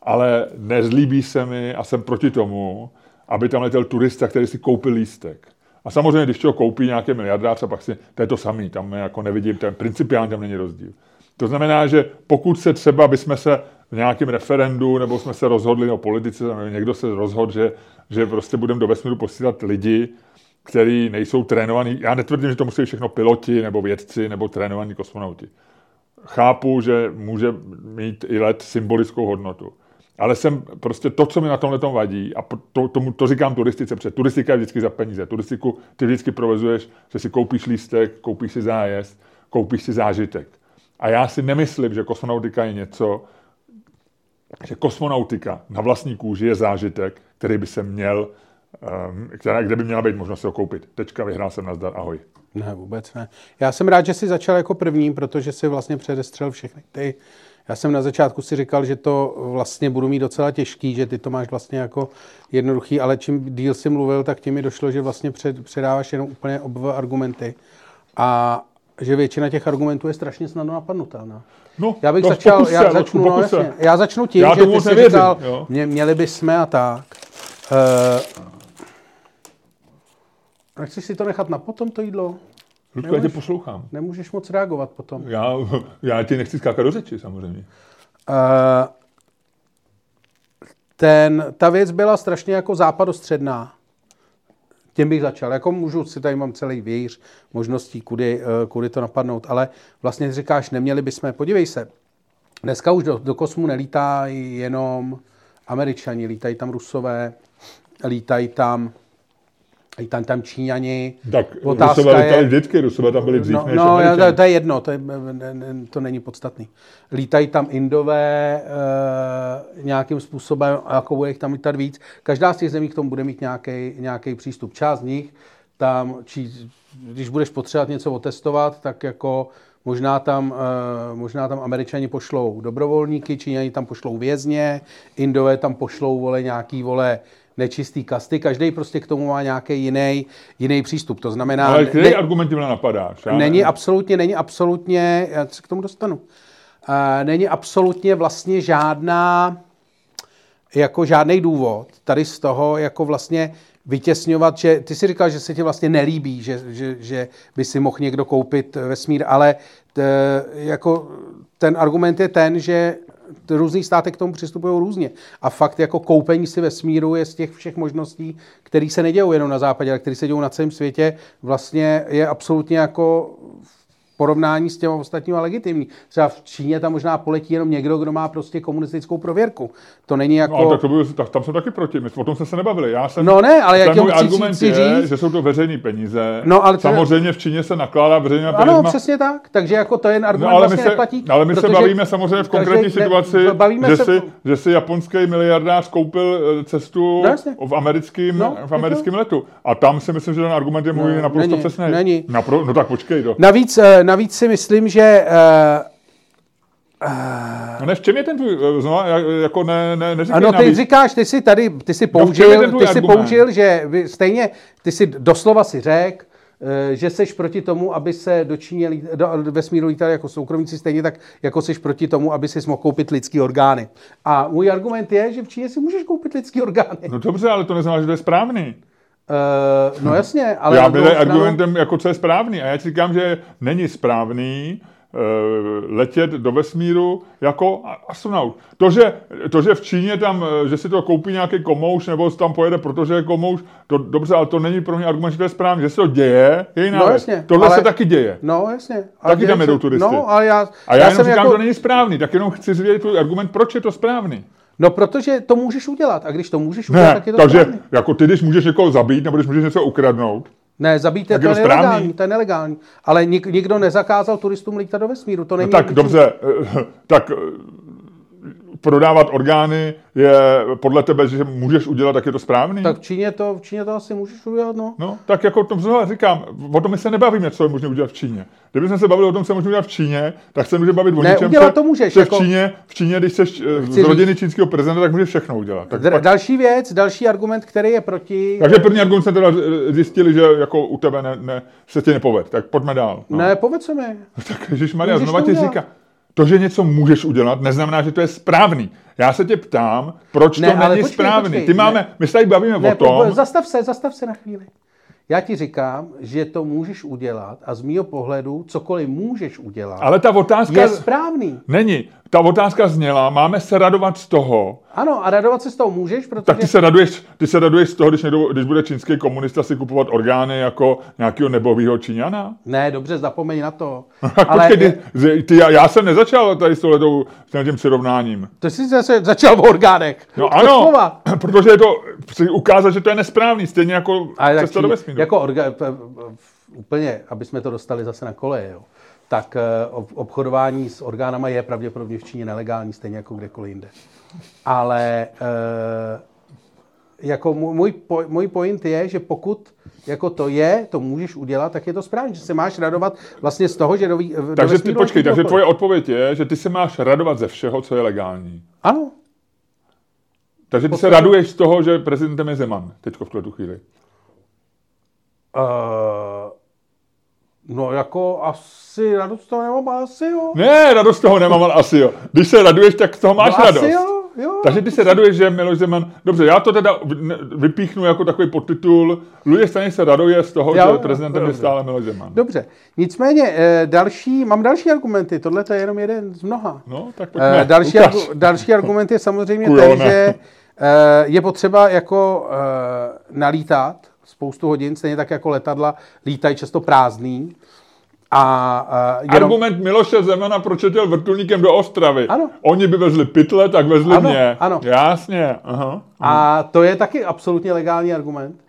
ale nezlíbí se mi a jsem proti tomu, aby tam letěl turista, který si koupil lístek. A samozřejmě, když to koupí nějaký miliardář a pak si, to je to samý, tam jako nevidím, ten principiálně tam není rozdíl. To znamená, že pokud se třeba bychom se v nějakém referendu, nebo jsme se rozhodli o politice, někdo se rozhodl, že, že prostě budeme do vesmíru posílat lidi, kteří nejsou trénovaní. Já netvrdím, že to musí všechno piloti, nebo vědci, nebo trénovaní kosmonauti. Chápu, že může mít i let symbolickou hodnotu. Ale jsem prostě to, co mi na tomhle tom vadí, a to, tomu, to říkám turistice, protože turistika je vždycky za peníze. Turistiku ty vždycky provozuješ, že si koupíš lístek, koupíš si zájezd, koupíš si zážitek. A já si nemyslím, že kosmonautika je něco, že kosmonautika na vlastní kůži je zážitek, který by se měl, ehm, která, kde by měla být možnost ho koupit. Tečka, vyhrál jsem nazdar, ahoj. Ne, vůbec ne. Já jsem rád, že jsi začal jako první, protože si vlastně předestřel všechny ty. Já jsem na začátku si říkal, že to vlastně budu mít docela těžký, že ty to máš vlastně jako jednoduchý, ale čím díl si mluvil, tak tím mi došlo, že vlastně před, předáváš jenom úplně oba argumenty. A že většina těch argumentů je strašně snadno napadnutelná. No, já bych no, začal, pokus já začnu, pokus no, jasně, já začnu tím, Já že ty jsi nevěřím, říkal, jo. mě, měli bychom a tak. Uh, nechceš si to nechat na potom, to jídlo? Ludku, já tě poslouchám. Nemůžeš moc reagovat potom. Já, já ti nechci skákat do řeči, samozřejmě. Uh, ten, ta věc byla strašně jako západostředná. Tím bych začal. Jako můžu, si tady mám celý vějíř možností, kudy, eh, kudy to napadnout, ale vlastně říkáš, neměli bychom, podívej se, dneska už do, do kosmu nelítá jenom američani, lítají tam rusové, lítají tam I tam, tam Číňani. Tak Otázka Rusové je- vždycky, Rusové tam byli dřív No, než no to, to je jedno, to, je, ne- ne- to není podstatný. Lítají tam Indové e, nějakým způsobem, jako bude jich tam lítat víc. Každá z těch zemí k tomu bude mít nějaký, nějaký přístup. Část z nich tam, či, když budeš potřebovat něco otestovat, tak jako možná tam, e, možná tam američani pošlou dobrovolníky, Číňani tam pošlou vězně, Indové tam pošlou vole nějaký vole nečistý kasty, každý prostě k tomu má nějaký jiný, jiný přístup. To znamená, Ale ne- který argument tímhle napadáš? Já Není nevím. absolutně, není absolutně, já se k tomu dostanu, Eh, není absolutně vlastně žádná, jako žádný důvod tady z toho, jako vlastně vytěsňovat, že ty si říkal, že se ti vlastně nelíbí, že, že, že by si mohl někdo koupit vesmír, ale t, jako ten argument je ten, že různý státy k tomu přistupují různě. A fakt jako koupení si vesmíru je z těch všech možností, které se nedějou jenom na západě, ale které se dějou na celém světě, vlastně je absolutně jako porovnání s těma ostatníma legitimní. Třeba v Číně tam možná poletí jenom někdo, kdo má prostě komunistickou prověrku. To není jako... No, ale tak to byl, tak, tam jsem taky proti, my, o tom jsme se nebavili. Já jsem, No ne, ale jak můj chci- argument chci je, říct- že jsou to veřejné peníze. No, ale to Samozřejmě v Číně se nakládá veřejná Ano, penězma. přesně tak. Takže jako to je argument No, ale my vlastně se, neplatí. ale my se bavíme samozřejmě v konkrétní ne, situaci, bavíme že, se- si, že si japonský miliardář koupil eh, cestu No, jasně. v americkém, No, v americkém letu. A tam si myslím, že ten argument je můj No, naprosto není, přesný. není. Napro, no tak počkej. Navíc, eh, navíc si myslím, že No ne, v čem je ten tvůj, eh, znova, ja- jako ne, ne, neříkej Ano, ty navíc. říkáš, ty si tady, ty si No, použil, tvůj ty si použil, že vy, stejně, ty si doslova si řekl, že seš proti tomu, aby se do Číně do vesmíru lítali jako soukromníci, stejně tak, jako seš proti tomu, aby si mohl koupit lidský orgány. A můj argument je, že v Číně si můžeš koupit lidský orgány. No dobře, ale to neznamená, že to je správný. Uh, no jasně, ale já byl stranu- argumentem, jako co je správný. A já ti říkám, že není správný eh, letět do vesmíru jako astronaut. To že, to, že v Číně tam, eh, že si to koupí nějaký komouš, nebo tam pojede, protože je komouš, to, dobře, ale to není pro mě argument, že to je správný. Že se to děje, je jiná No věc. jasně, Tohle ale- se taky děje. No jasně. Taky děje tam jedou turisty. No, ale já, A já, já jenom jsem říkám, jako, že to není správný, tak jenom chci zvědět tvůj argument, proč je to správný. No, protože to můžeš udělat. A když to můžeš udělat, Ne, tak je to takže správný. jako ty, když můžeš někoho zabít, nebo když můžeš něco ukradnout, Ne, zabít je to, je správný. nelegální, to je nelegální. Ale nik, nikdo nezakázal turistům lítat do vesmíru, to není... No tak dobře, eh, tak eh, prodávat orgány je podle tebe, že můžeš udělat, tak je to správný? Tak v Číně to, v Číně to asi můžeš udělat, no. No, tak jako to znovu říkám, o tom my se nebavíme, co je možné udělat v Číně. Kdybychom se bavili o tom, co je možné udělat v Číně, tak se může bavit o Ne, něčem, udělat co- to můžeš, jako- v Číně, v Číně, když jsi z Chci rodiny čínského prezidenta, tak můžeš všechno udělat. Tak, Dr- pak, další věc, další argument, který je proti... takže první argument jsme teda zjistili, že jako u tebe ne, ne, se ti nepoved. Tak pojďme dál. No. Ne, povedz mi. Tak Maria, znova ti říká, to, že něco můžeš udělat, neznamená, že to je správný. Já se tě ptám, proč Ne, to není počkej, správný. počkej, Ty máme, ne. my se tady bavíme Ne, o tom, zastav se, zastav se na chvíli. Já ti říkám, že to můžeš udělat a z mýho pohledu cokoliv můžeš udělat, ale ta otázka je správný. není. Ta otázka zněla, máme se radovat z toho, Ano, a radovat se z toho můžeš, protože... tak ty se raduješ, ty se raduješ z toho, když, někdo, když bude čínský komunista si kupovat orgány jako nějakého nebovýho Číňana? Ne, dobře, zapomeň na to. Ale... Ale Počkej, ty, ty, já, já jsem nezačal tady s touhletou, s tím přirovnáním. to jsi zase začal v orgánech. No ano, slova. protože je to, chci ukázat, že to je nesprávný, stejně jako Ale cesta do vesmíru. jako orga, úplně, aby jsme to dostali zase na koleje, jo. Tak eh, ob- obchodování s orgánama je pravděpodobně v Číně nelegální, stejně jako kdekoliv jinde. Ale eh, jako můj, můj po- můj point je, že pokud jako to je, to můžeš udělat, tak je to správně, že se máš radovat vlastně z toho, že do, do Takže ty, počkej, takže tvoje odpověď je, že ty se máš radovat ze všeho, co je legální. Ano, Takže ty se podstatě- raduješ z toho, že prezidentem je Zeman, teďko v tuhle tu chvíli. uh, no jako asi radost to nemám, asi jo. Ne, radost z toho nemám, ale asi jo. Když se raduješ, tak z toho máš no, radost. asi jo, jo. Takže ty se raduješ, že Miloš Zeman... Dobře, já to teda vy- vypíchnu jako takový podtitul. Luděk Staněk se raduje z toho, Jo, že prezidentem je stále Miloš Zeman. Dobře. Nicméně, eh, další, mám další argumenty, tohle to je jenom jeden z mnoha. No, tak pojďme. Eh, další, argu, další argument je samozřejmě ten, že eh, je potřeba jako eh, nalítat spoustu hodin, stejně tak jako letadla lítají často prázdný. A uh, jenom, Argument Miloše Zemana, proč letěl vrtulníkem do Ostravy. Ano. Oni by vezli pytle, tak vezli Ano, mě. ano. Jasně. Aha. a to je taky absolutně legální argument.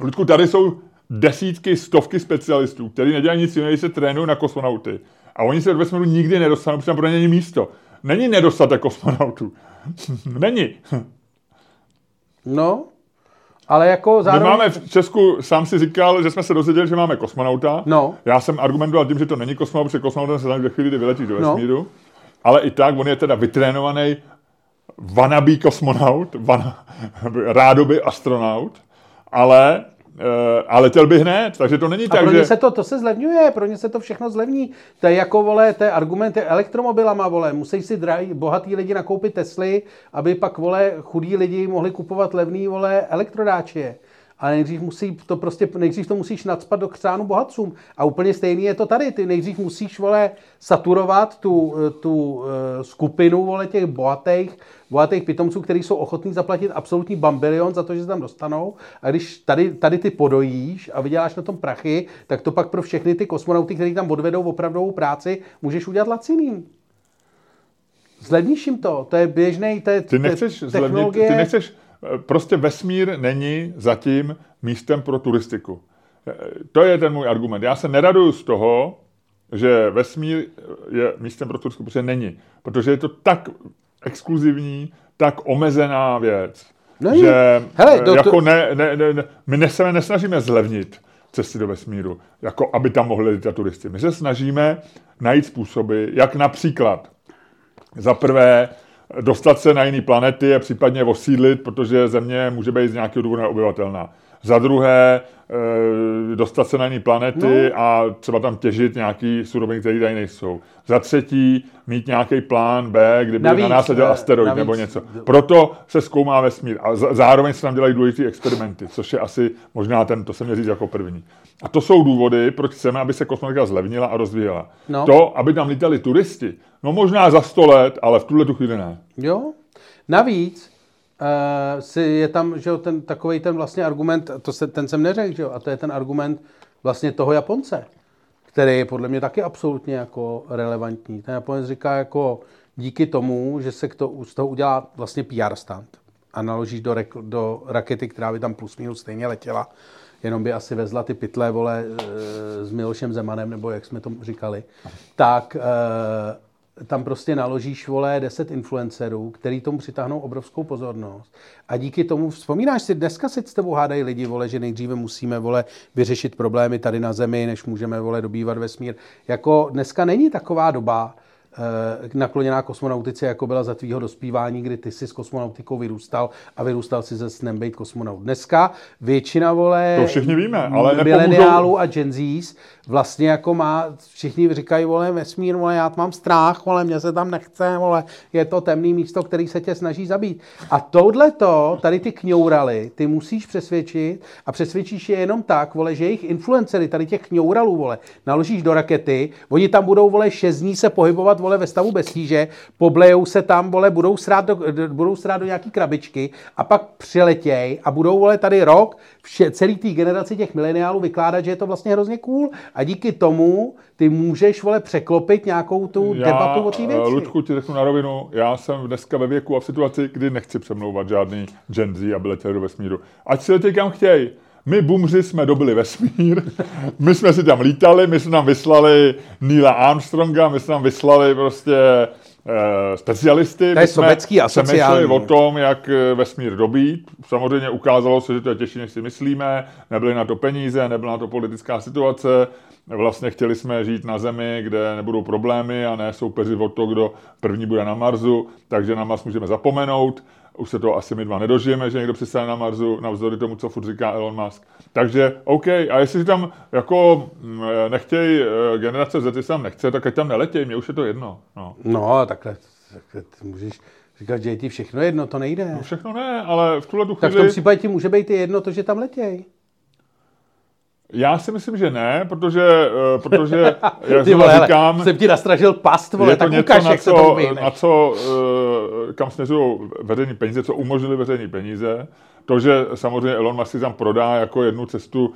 Ludku, tady jsou desítky, stovky specialistů, kteří nedělají nic jiného, se trénují na kosmonauty. A oni se do vesmíru nikdy nedostanou, protože tam pro ně není místo. Není nedostatek kosmonautů. není. No, ale jako zároveň... My máme v Česku, sám si říkal, že jsme se dozvěděli, že máme kosmonauta. No. Já jsem argumentoval tím, že to není kosmonaut, protože kosmonaut se ve chvíli, kdy vyletí do no. vesmíru. No. Ale i tak, on je teda vytrénovaný vanabí kosmonaut, van, rádoby astronaut, ale a letěl by hned, takže to není a tak, pro ně že... se to, to se zlevňuje, pro ně se to všechno zlevní. To je jako, vole, to je argumenty elektromobilama, vole, musí si drahý, bohatý lidi nakoupit Tesly, aby pak, vole, chudí lidi mohli kupovat levný, vole, elektrodáče ale nejdřív musí to prostě, nejdřív to musíš nadspat do křánu bohatcům. A úplně stejný je to tady. Ty nejdřív musíš, vole, saturovat tu, tu uh, skupinu, vole, těch bohatých, bohatých pitomců, kteří jsou ochotní zaplatit absolutní bambilion za to, že se tam dostanou. A když tady, tady ty podojíš a vyděláš na tom prachy, tak to pak pro všechny ty kosmonauty, kteří tam odvedou opravdovou práci, můžeš udělat laciným. Zlevníš jim to, to je běžný, to je ty nechceš technologie. Zlevnit, ty nechceš Prostě vesmír není zatím místem pro turistiku. To je ten můj argument. Já se neraduju z toho, že vesmír je místem pro turistiku, protože není. Protože je to tak exkluzivní, tak omezená věc, není. že Hele, to, jako to... Ne, ne, ne, my se nesnažíme zlevnit cesty do vesmíru, jako aby tam mohli lítat turisti. My se snažíme najít způsoby, jak například za prvé dostat se na jiné planety a případně osídlit, protože Země může být z nějakého důvodu neobyvatelná. Za druhé, e, dostat se na jiné planety no. a třeba tam těžit nějaký suroviny, které tady nejsou. Za třetí, mít nějaký plán B, kdyby navíc, na nás letěl eh, asteroid navíc, nebo něco. Proto se zkoumá vesmír a zároveň se tam dělají důležité experimenty, což je asi možná ten, to se mě říct jako první. A to jsou důvody, proč chceme, aby se kosmonika zlevnila a rozvíjela. No. To, aby tam lítali turisti, no možná za sto let, ale v tuhle tu chvíli ne. Jo. Navíc, uh, si je tam, že jo, ten takový ten vlastně argument, to se, ten jsem neřekl, že jo, a to je ten argument vlastně toho Japonce, který je podle mě taky absolutně jako relevantní. Ten Japonec říká jako díky tomu, že se to, z toho udělá vlastně PR stand a naložíš do, do rakety, která by tam plus minus stejně letěla, jenom by asi vezla ty pytle, vole, eh, s Milošem Zemanem, nebo jak jsme to říkali, tak uh, tam prostě naložíš, vole, 10 influencerů, který tomu přitáhnou obrovskou pozornost. A díky tomu, vzpomínáš si, dneska si s tebou hádají lidi, vole, že nejdříve musíme, vole, vyřešit problémy tady na Zemi, než můžeme, vole, dobývat vesmír. Jako dneska není taková doba, nakloněná kosmonautice, jako byla za tvýho dospívání, kdy ty si s kosmonautikou vyrůstal a vyrůstal si ze snem být kosmonaut. Dneska většina, vole, to všichni víme, ale mileniálů a Gen Zs vlastně jako má, všichni říkají, vole, vesmír, vole, já mám strach, vole, mě se tam nechce, vole, je to temný místo, který se tě snaží zabít. A touhleto, tady ty kňouraly, ty musíš přesvědčit a přesvědčíš je jenom tak, vole, že jejich influencery, tady těch kňouralů, vole, naložíš do rakety, oni tam budou, vole, šest dní se pohybovat, vole, ve stavu bez tíže, poblejou se tam, vole, budou srát do, budou srát do nějaký krabičky a pak přiletěj a budou, vole, tady rok vše, celý té generaci těch mileniálů vykládat, že je to vlastně hrozně cool a díky tomu ty můžeš, vole, překlopit nějakou tu já, debatu o té věci. Eh, Ludku, ti řeknu na rovinu, já jsem dneska ve věku a v situaci, kdy nechci přemlouvat žádný Gen Z, aby letěli do vesmíru. Ať si letějí kam chtějí. My bumři jsme dobili vesmír, my jsme si tam lítali, my jsme tam vyslali Neila Armstronga, my jsme tam vyslali prostě e, specialisty. To je sobecký a sociální. o tom, jak eh, vesmír dobít. Samozřejmě ukázalo se, že to je těžší, než si myslíme. Nebyly na to peníze, nebyla na to politická situace. Vlastně chtěli jsme žít na Zemi, kde nebudou problémy a ne soupeřit o to, kdo první bude na Marsu, takže na Mars můžeme zapomenout už se to asi my dva nedožijeme, že někdo přistane na Marsu, navzdory tomu, co furt říká Elon Musk. Takže OK, a jestli tam jako mm, nechtějí eh, generace Z, tam nechce, tak ať tam neletěj, mně už je to jedno. No, no takhle, takhle ty můžeš říkat, že je ti všechno jedno, to nejde. No všechno ne, ale v tuhle chvíli... Tak v tom případě ti může být i jedno to, že tam letěj. Já si myslím, že ne, protože, uh, protože jak Ty vole, říkám... Hele, jsem ti nastražil past, vole, tak něco, ukáž, na jak co, se to na co, uh, kam směřují veřejné peníze, co umožnili veřejné peníze. To, že samozřejmě Elon Musk si tam prodá jako jednu cestu uh,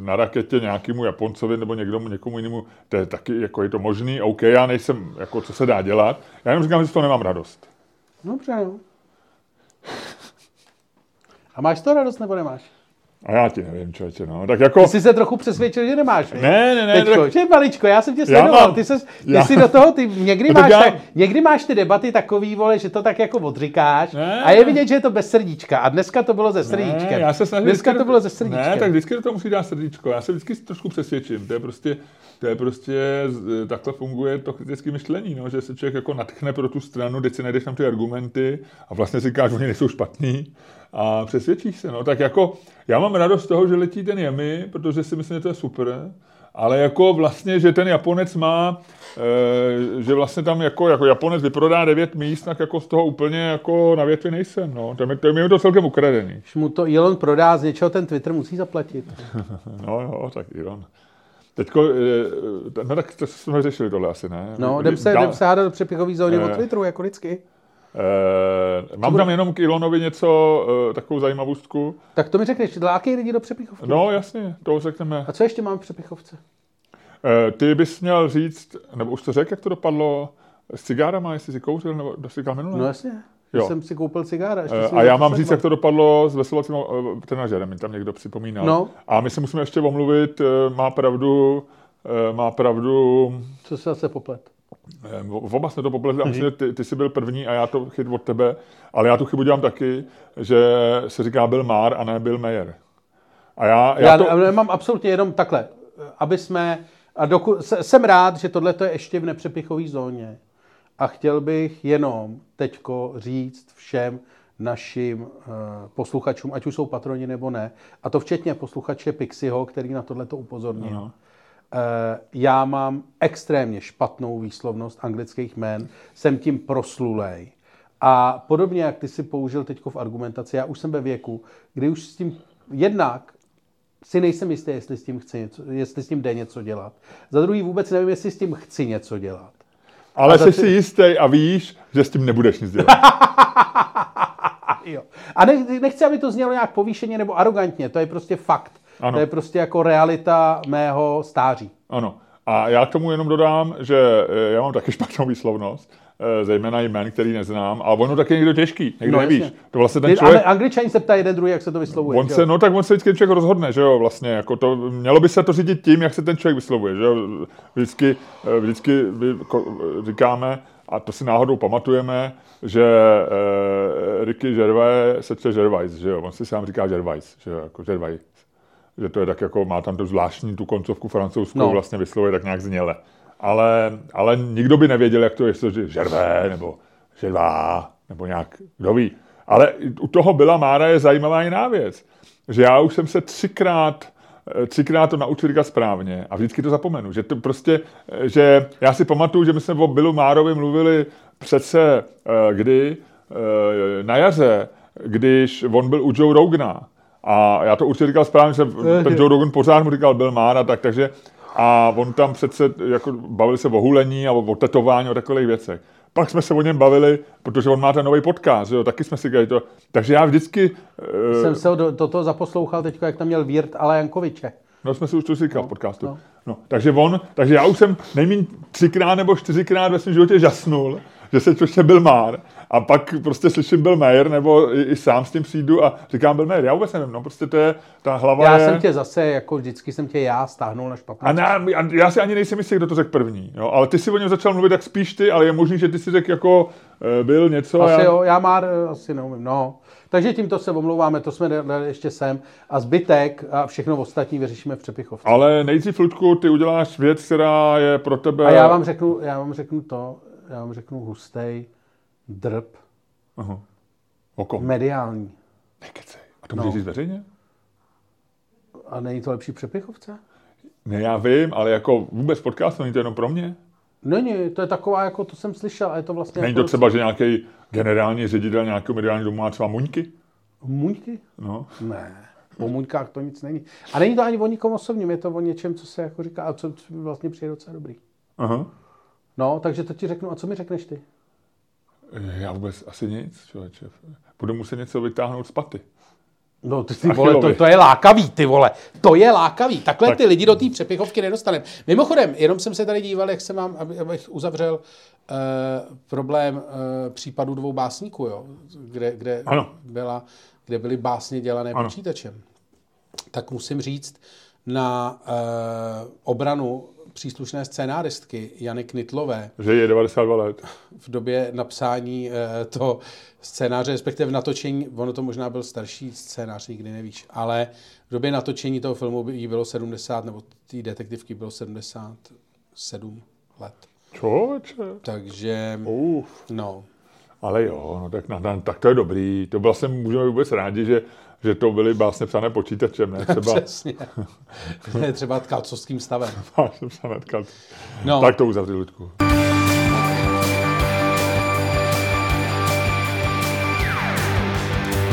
na raketě nějakému Japoncovi nebo někdomu, někomu jinému, to je taky, jako je to možný, OK, já nejsem, jako co se dá dělat. Já jenom říkám, že z toho nemám radost. Dobře, no. A máš to radost nebo nemáš? A já ti nevím, člověče, no. Tak jako... Ty jsi se trochu přesvědčil, že nemáš, viď? Ne, ne, ne. Teďko, tak- že maličko, já jsem tě sledoval, ty, ses, ty já- jsi do toho, ty někdy, No máš já- tak, někdy máš ty debaty takový, vole, že to tak jako odříkáš Ne. a je vidět, že je to bez srdíčka a dneska to bylo ze srdíčkem. Ne, já se snažím dneska vždycky- to bylo ze srdíčkem. Ne, tak vždycky do toho musí dát srdíčko. Já se vždycky trošku přesvědčím. To je prostě, to je prostě, takhle funguje to kritické myšlení, no, že se člověk jako natchne pro tu stranu, teď si najdeš tam ty argumenty a vlastně si říkáš, že oni nejsou špatní a přesvědčíš se. No. Tak jako, já mám radost z toho, že letí ten Yemi, protože si myslím, že to je super, ale jako vlastně, že ten Japonec má, e, že vlastně tam jako, jako Japonec vyprodá devět míst, tak jako z toho úplně jako na větvi nejsem. No. To, je, mi- to je mi to celkem ukradený. Když mu to Elon prodá z něčeho, ten Twitter musí zaplatit. No jo, tak Iron. Teďko, eh, no tak to jsme řešili tohle asi, ne? No, jdem se, jdem se hádat do přepichový zóny Eh. od Twitteru, jako vždycky. Eh, mám tam jenom k Ilonovi něco, eh, takovou zajímavostku. Tak to mi řekneš, lákej lidi do přepichovky. No jasně, to řekneme. A co ještě mám v přepichovce? Eh, ty bys měl říct, nebo už to řekl, jak to dopadlo s cigárama, jestli si kouřil, nebo jsi říkal minule? No jasně, Jo. jsem si koupil cigára. ještě Eh, A já mám říct, jak to dopadlo s veselovacím eh, trenažerem, mi tam někdo připomínal. No. A my se musíme ještě omluvit, eh, má pravdu, eh, má pravdu Co se zase poplet? Eh, v- Oba jsme to popletli Mhm. a myslím, že ty, ty jsi byl první a já to chyt od tebe, ale já tu chybu dělám taky, že se říká Bill Maher a ne Bill Mayer. A já, já, Já, to, já nemám absolutně jenom takhle, aby jsme, a doku, se- jsem rád, že tohle je ještě v nepřepichové zóně a chtěl bych jenom teďko říct všem našim uh, posluchačům, ať už jsou patroni nebo ne, a to včetně posluchače Pixiho, který na tohle to upozornil. Ano. Eh, já mám extrémně špatnou výslovnost anglických jmen, jsem tím proslulej. A podobně, jak ty si použil teď v argumentaci, já už jsem ve věku, kdy už s tím jednak si nejsem jistý, jestli s tím, chci něco, jestli s tím jde něco dělat. Za druhý vůbec nevím, jestli s tím chci něco dělat. ale jsi ty- si jistý a víš, že s tím nebudeš nic dělat. A, jo. a ne, nechci, aby to znělo nějak povýšeně nebo arrogantně, to je prostě fakt. Ano. To je prostě jako realita mého stáří. Ano. A já k tomu jenom dodám, že eh, já mám taky špatnou výslovnost, eh, zejména jmén, který neznám, a ono taky někdo těžký, někdo No, nevíš. jasně. To vlastně ten člověk, Ale angličani se ptají jeden druhý, jak se to vyslovuje. On se, no tak on se vždycky člověk rozhodne, že jo, vlastně, jako to, mělo by se to řídit tím, jak se ten člověk vyslovuje, že jo, vždycky, eh, vždycky říkáme, a to si náhodou pamatujeme, že eh, Ricky Gervais se čte Gervais, že jo, on si sám říká Gervais, že jo, jako Gervais, že to je tak jako, má tam tu zvláštní tu koncovku francouzskou, No. vlastně vyslovuje tak nějak zněle. Ale, ale nikdo by nevěděl, jak to je, jestli je Gervais, nebo Gervais, nebo nějak, kdo ví. Ale u toho byla Mára je zajímavá jiná věc, že já už jsem se třikrát eh, třikrát to naučil říkat správně a vždycky to zapomenu, že to prostě, eh, že já si pamatuju, že my jsme o Billu Márovi mluvili přece eh, kdy, na jaře, když on byl u Joe Rogana a já to určitě říkal správně, že ten Joe Rogan pořád mu říkal Bill Maher a tak, takže a on tam přece, jako bavili se o hulení a o, tetování, o takových věcech. Pak jsme se o něm bavili, protože on má ten nový podcast, jo, taky jsme si říkali to. Takže já vždycky, eh, Jsem se do, toho zaposlouchal teď, jak tam měl Vírt ale Jankoviče. No jsme si už to říkal v podcastu. no. No. No, takže on, takže já už jsem nejméně třikrát nebo čtyřikrát ve svém životě žasnul, že se to byl Már. A pak prostě slyším Bill Mayer, nebo i, i, sám s tím přijdu a říkám Bill Mayer. Já vůbec nevím, no prostě to je, ta hlava Já je... jsem tě zase, jako vždycky jsem tě já stáhnul na špatnou. A ne, a já si ani nejsem jistý, kdo to řekl první. Jo? Ale ty si o něm začal mluvit tak spíš ty, ale je možný, že ty si řekl jako uh, byl něco. Asi já... jo, já má, asi neumím, no. Takže tímto se omlouváme, to jsme dali ještě sem. A zbytek a všechno ostatní vyřešíme v přepichovce. Ale nejdřív, Ludku, ty uděláš věc, která je pro tebe... A já vám řeknu, já vám řeknu to, já vám řeknu hustej drb Aha. O kom? mediální. Nekecej. A to můžeš No. říct veřejně? A není to lepší přepichovce? Ne, já vím, ale jako vůbec podcast není to jenom pro mě. Není, to je taková, jako to jsem slyšel, a je to vlastně Není jako to třeba, že nějaký generální ředitel nějakého mediálního domu má třeba muňky? Muňky? No. Ne, o muňkách to nic není. A není to ani o nikom osobním, je to o něčem, co se jako říká, a co vlastně přijde docela dobrý. Aha. No, takže to ti řeknu, a co mi řekneš ty? Já vůbec asi nic, člověče. Budu muset něco vytáhnout z paty. No, ty, ty vole, to, to je lákavý, ty vole. To je lákavý. Takhle Tak. ty lidi do té přepichovky nedostaneme. Mimochodem, jenom jsem se tady díval, jak se mám, aby, abych uzavřel uh, problém uh, případu dvou básníků, jo, kde, kde, Ano. byla, kde byly básně dělané Ano. počítačem. tak musím říct na uh, obranu příslušné scénáristky Jany Knitlové. Že je 92 let. V době napsání uh, toho scénáře, respektive v natočení, ono to možná byl starší scénář, nikdy nevíš, ale v době natočení toho filmu jí bylo 70, nebo té detektivky bylo 77 let. Člověče. Takže, Uf. no, Ale jo, no tak, na, tak to je dobrý. To byl jsem, můžeme vůbec rádi, že, že to byly básně psané počítačem, ne třeba přesně. ne třeba tkalcovským stavem. básně psané. No. Tak to uzavři, Ludku.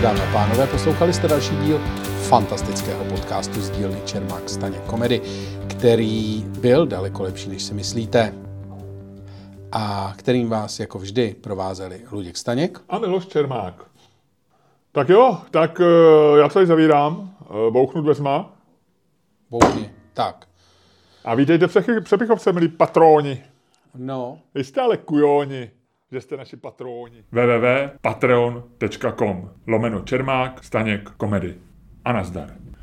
Dámy a pánové, poslouchali jste další díl fantastického podcastu z dílny Čermák Staně Komedy, který byl daleko lepší, než si myslíte. A kterým vás jako vždy provázeli Luděk Staněk. A Miloš Čermák. Tak jo, tak eh, já to tady zavírám. Eh, Bouchnu dveřma. Bouchni. Tak. A vítejte v Přechy- Přepichovce, milí patróni. No, Vy jste ale kujoni, že jste naši patróni. www.patreon.com Lomeno Čermák, Staněk, Komedy. A nazdar.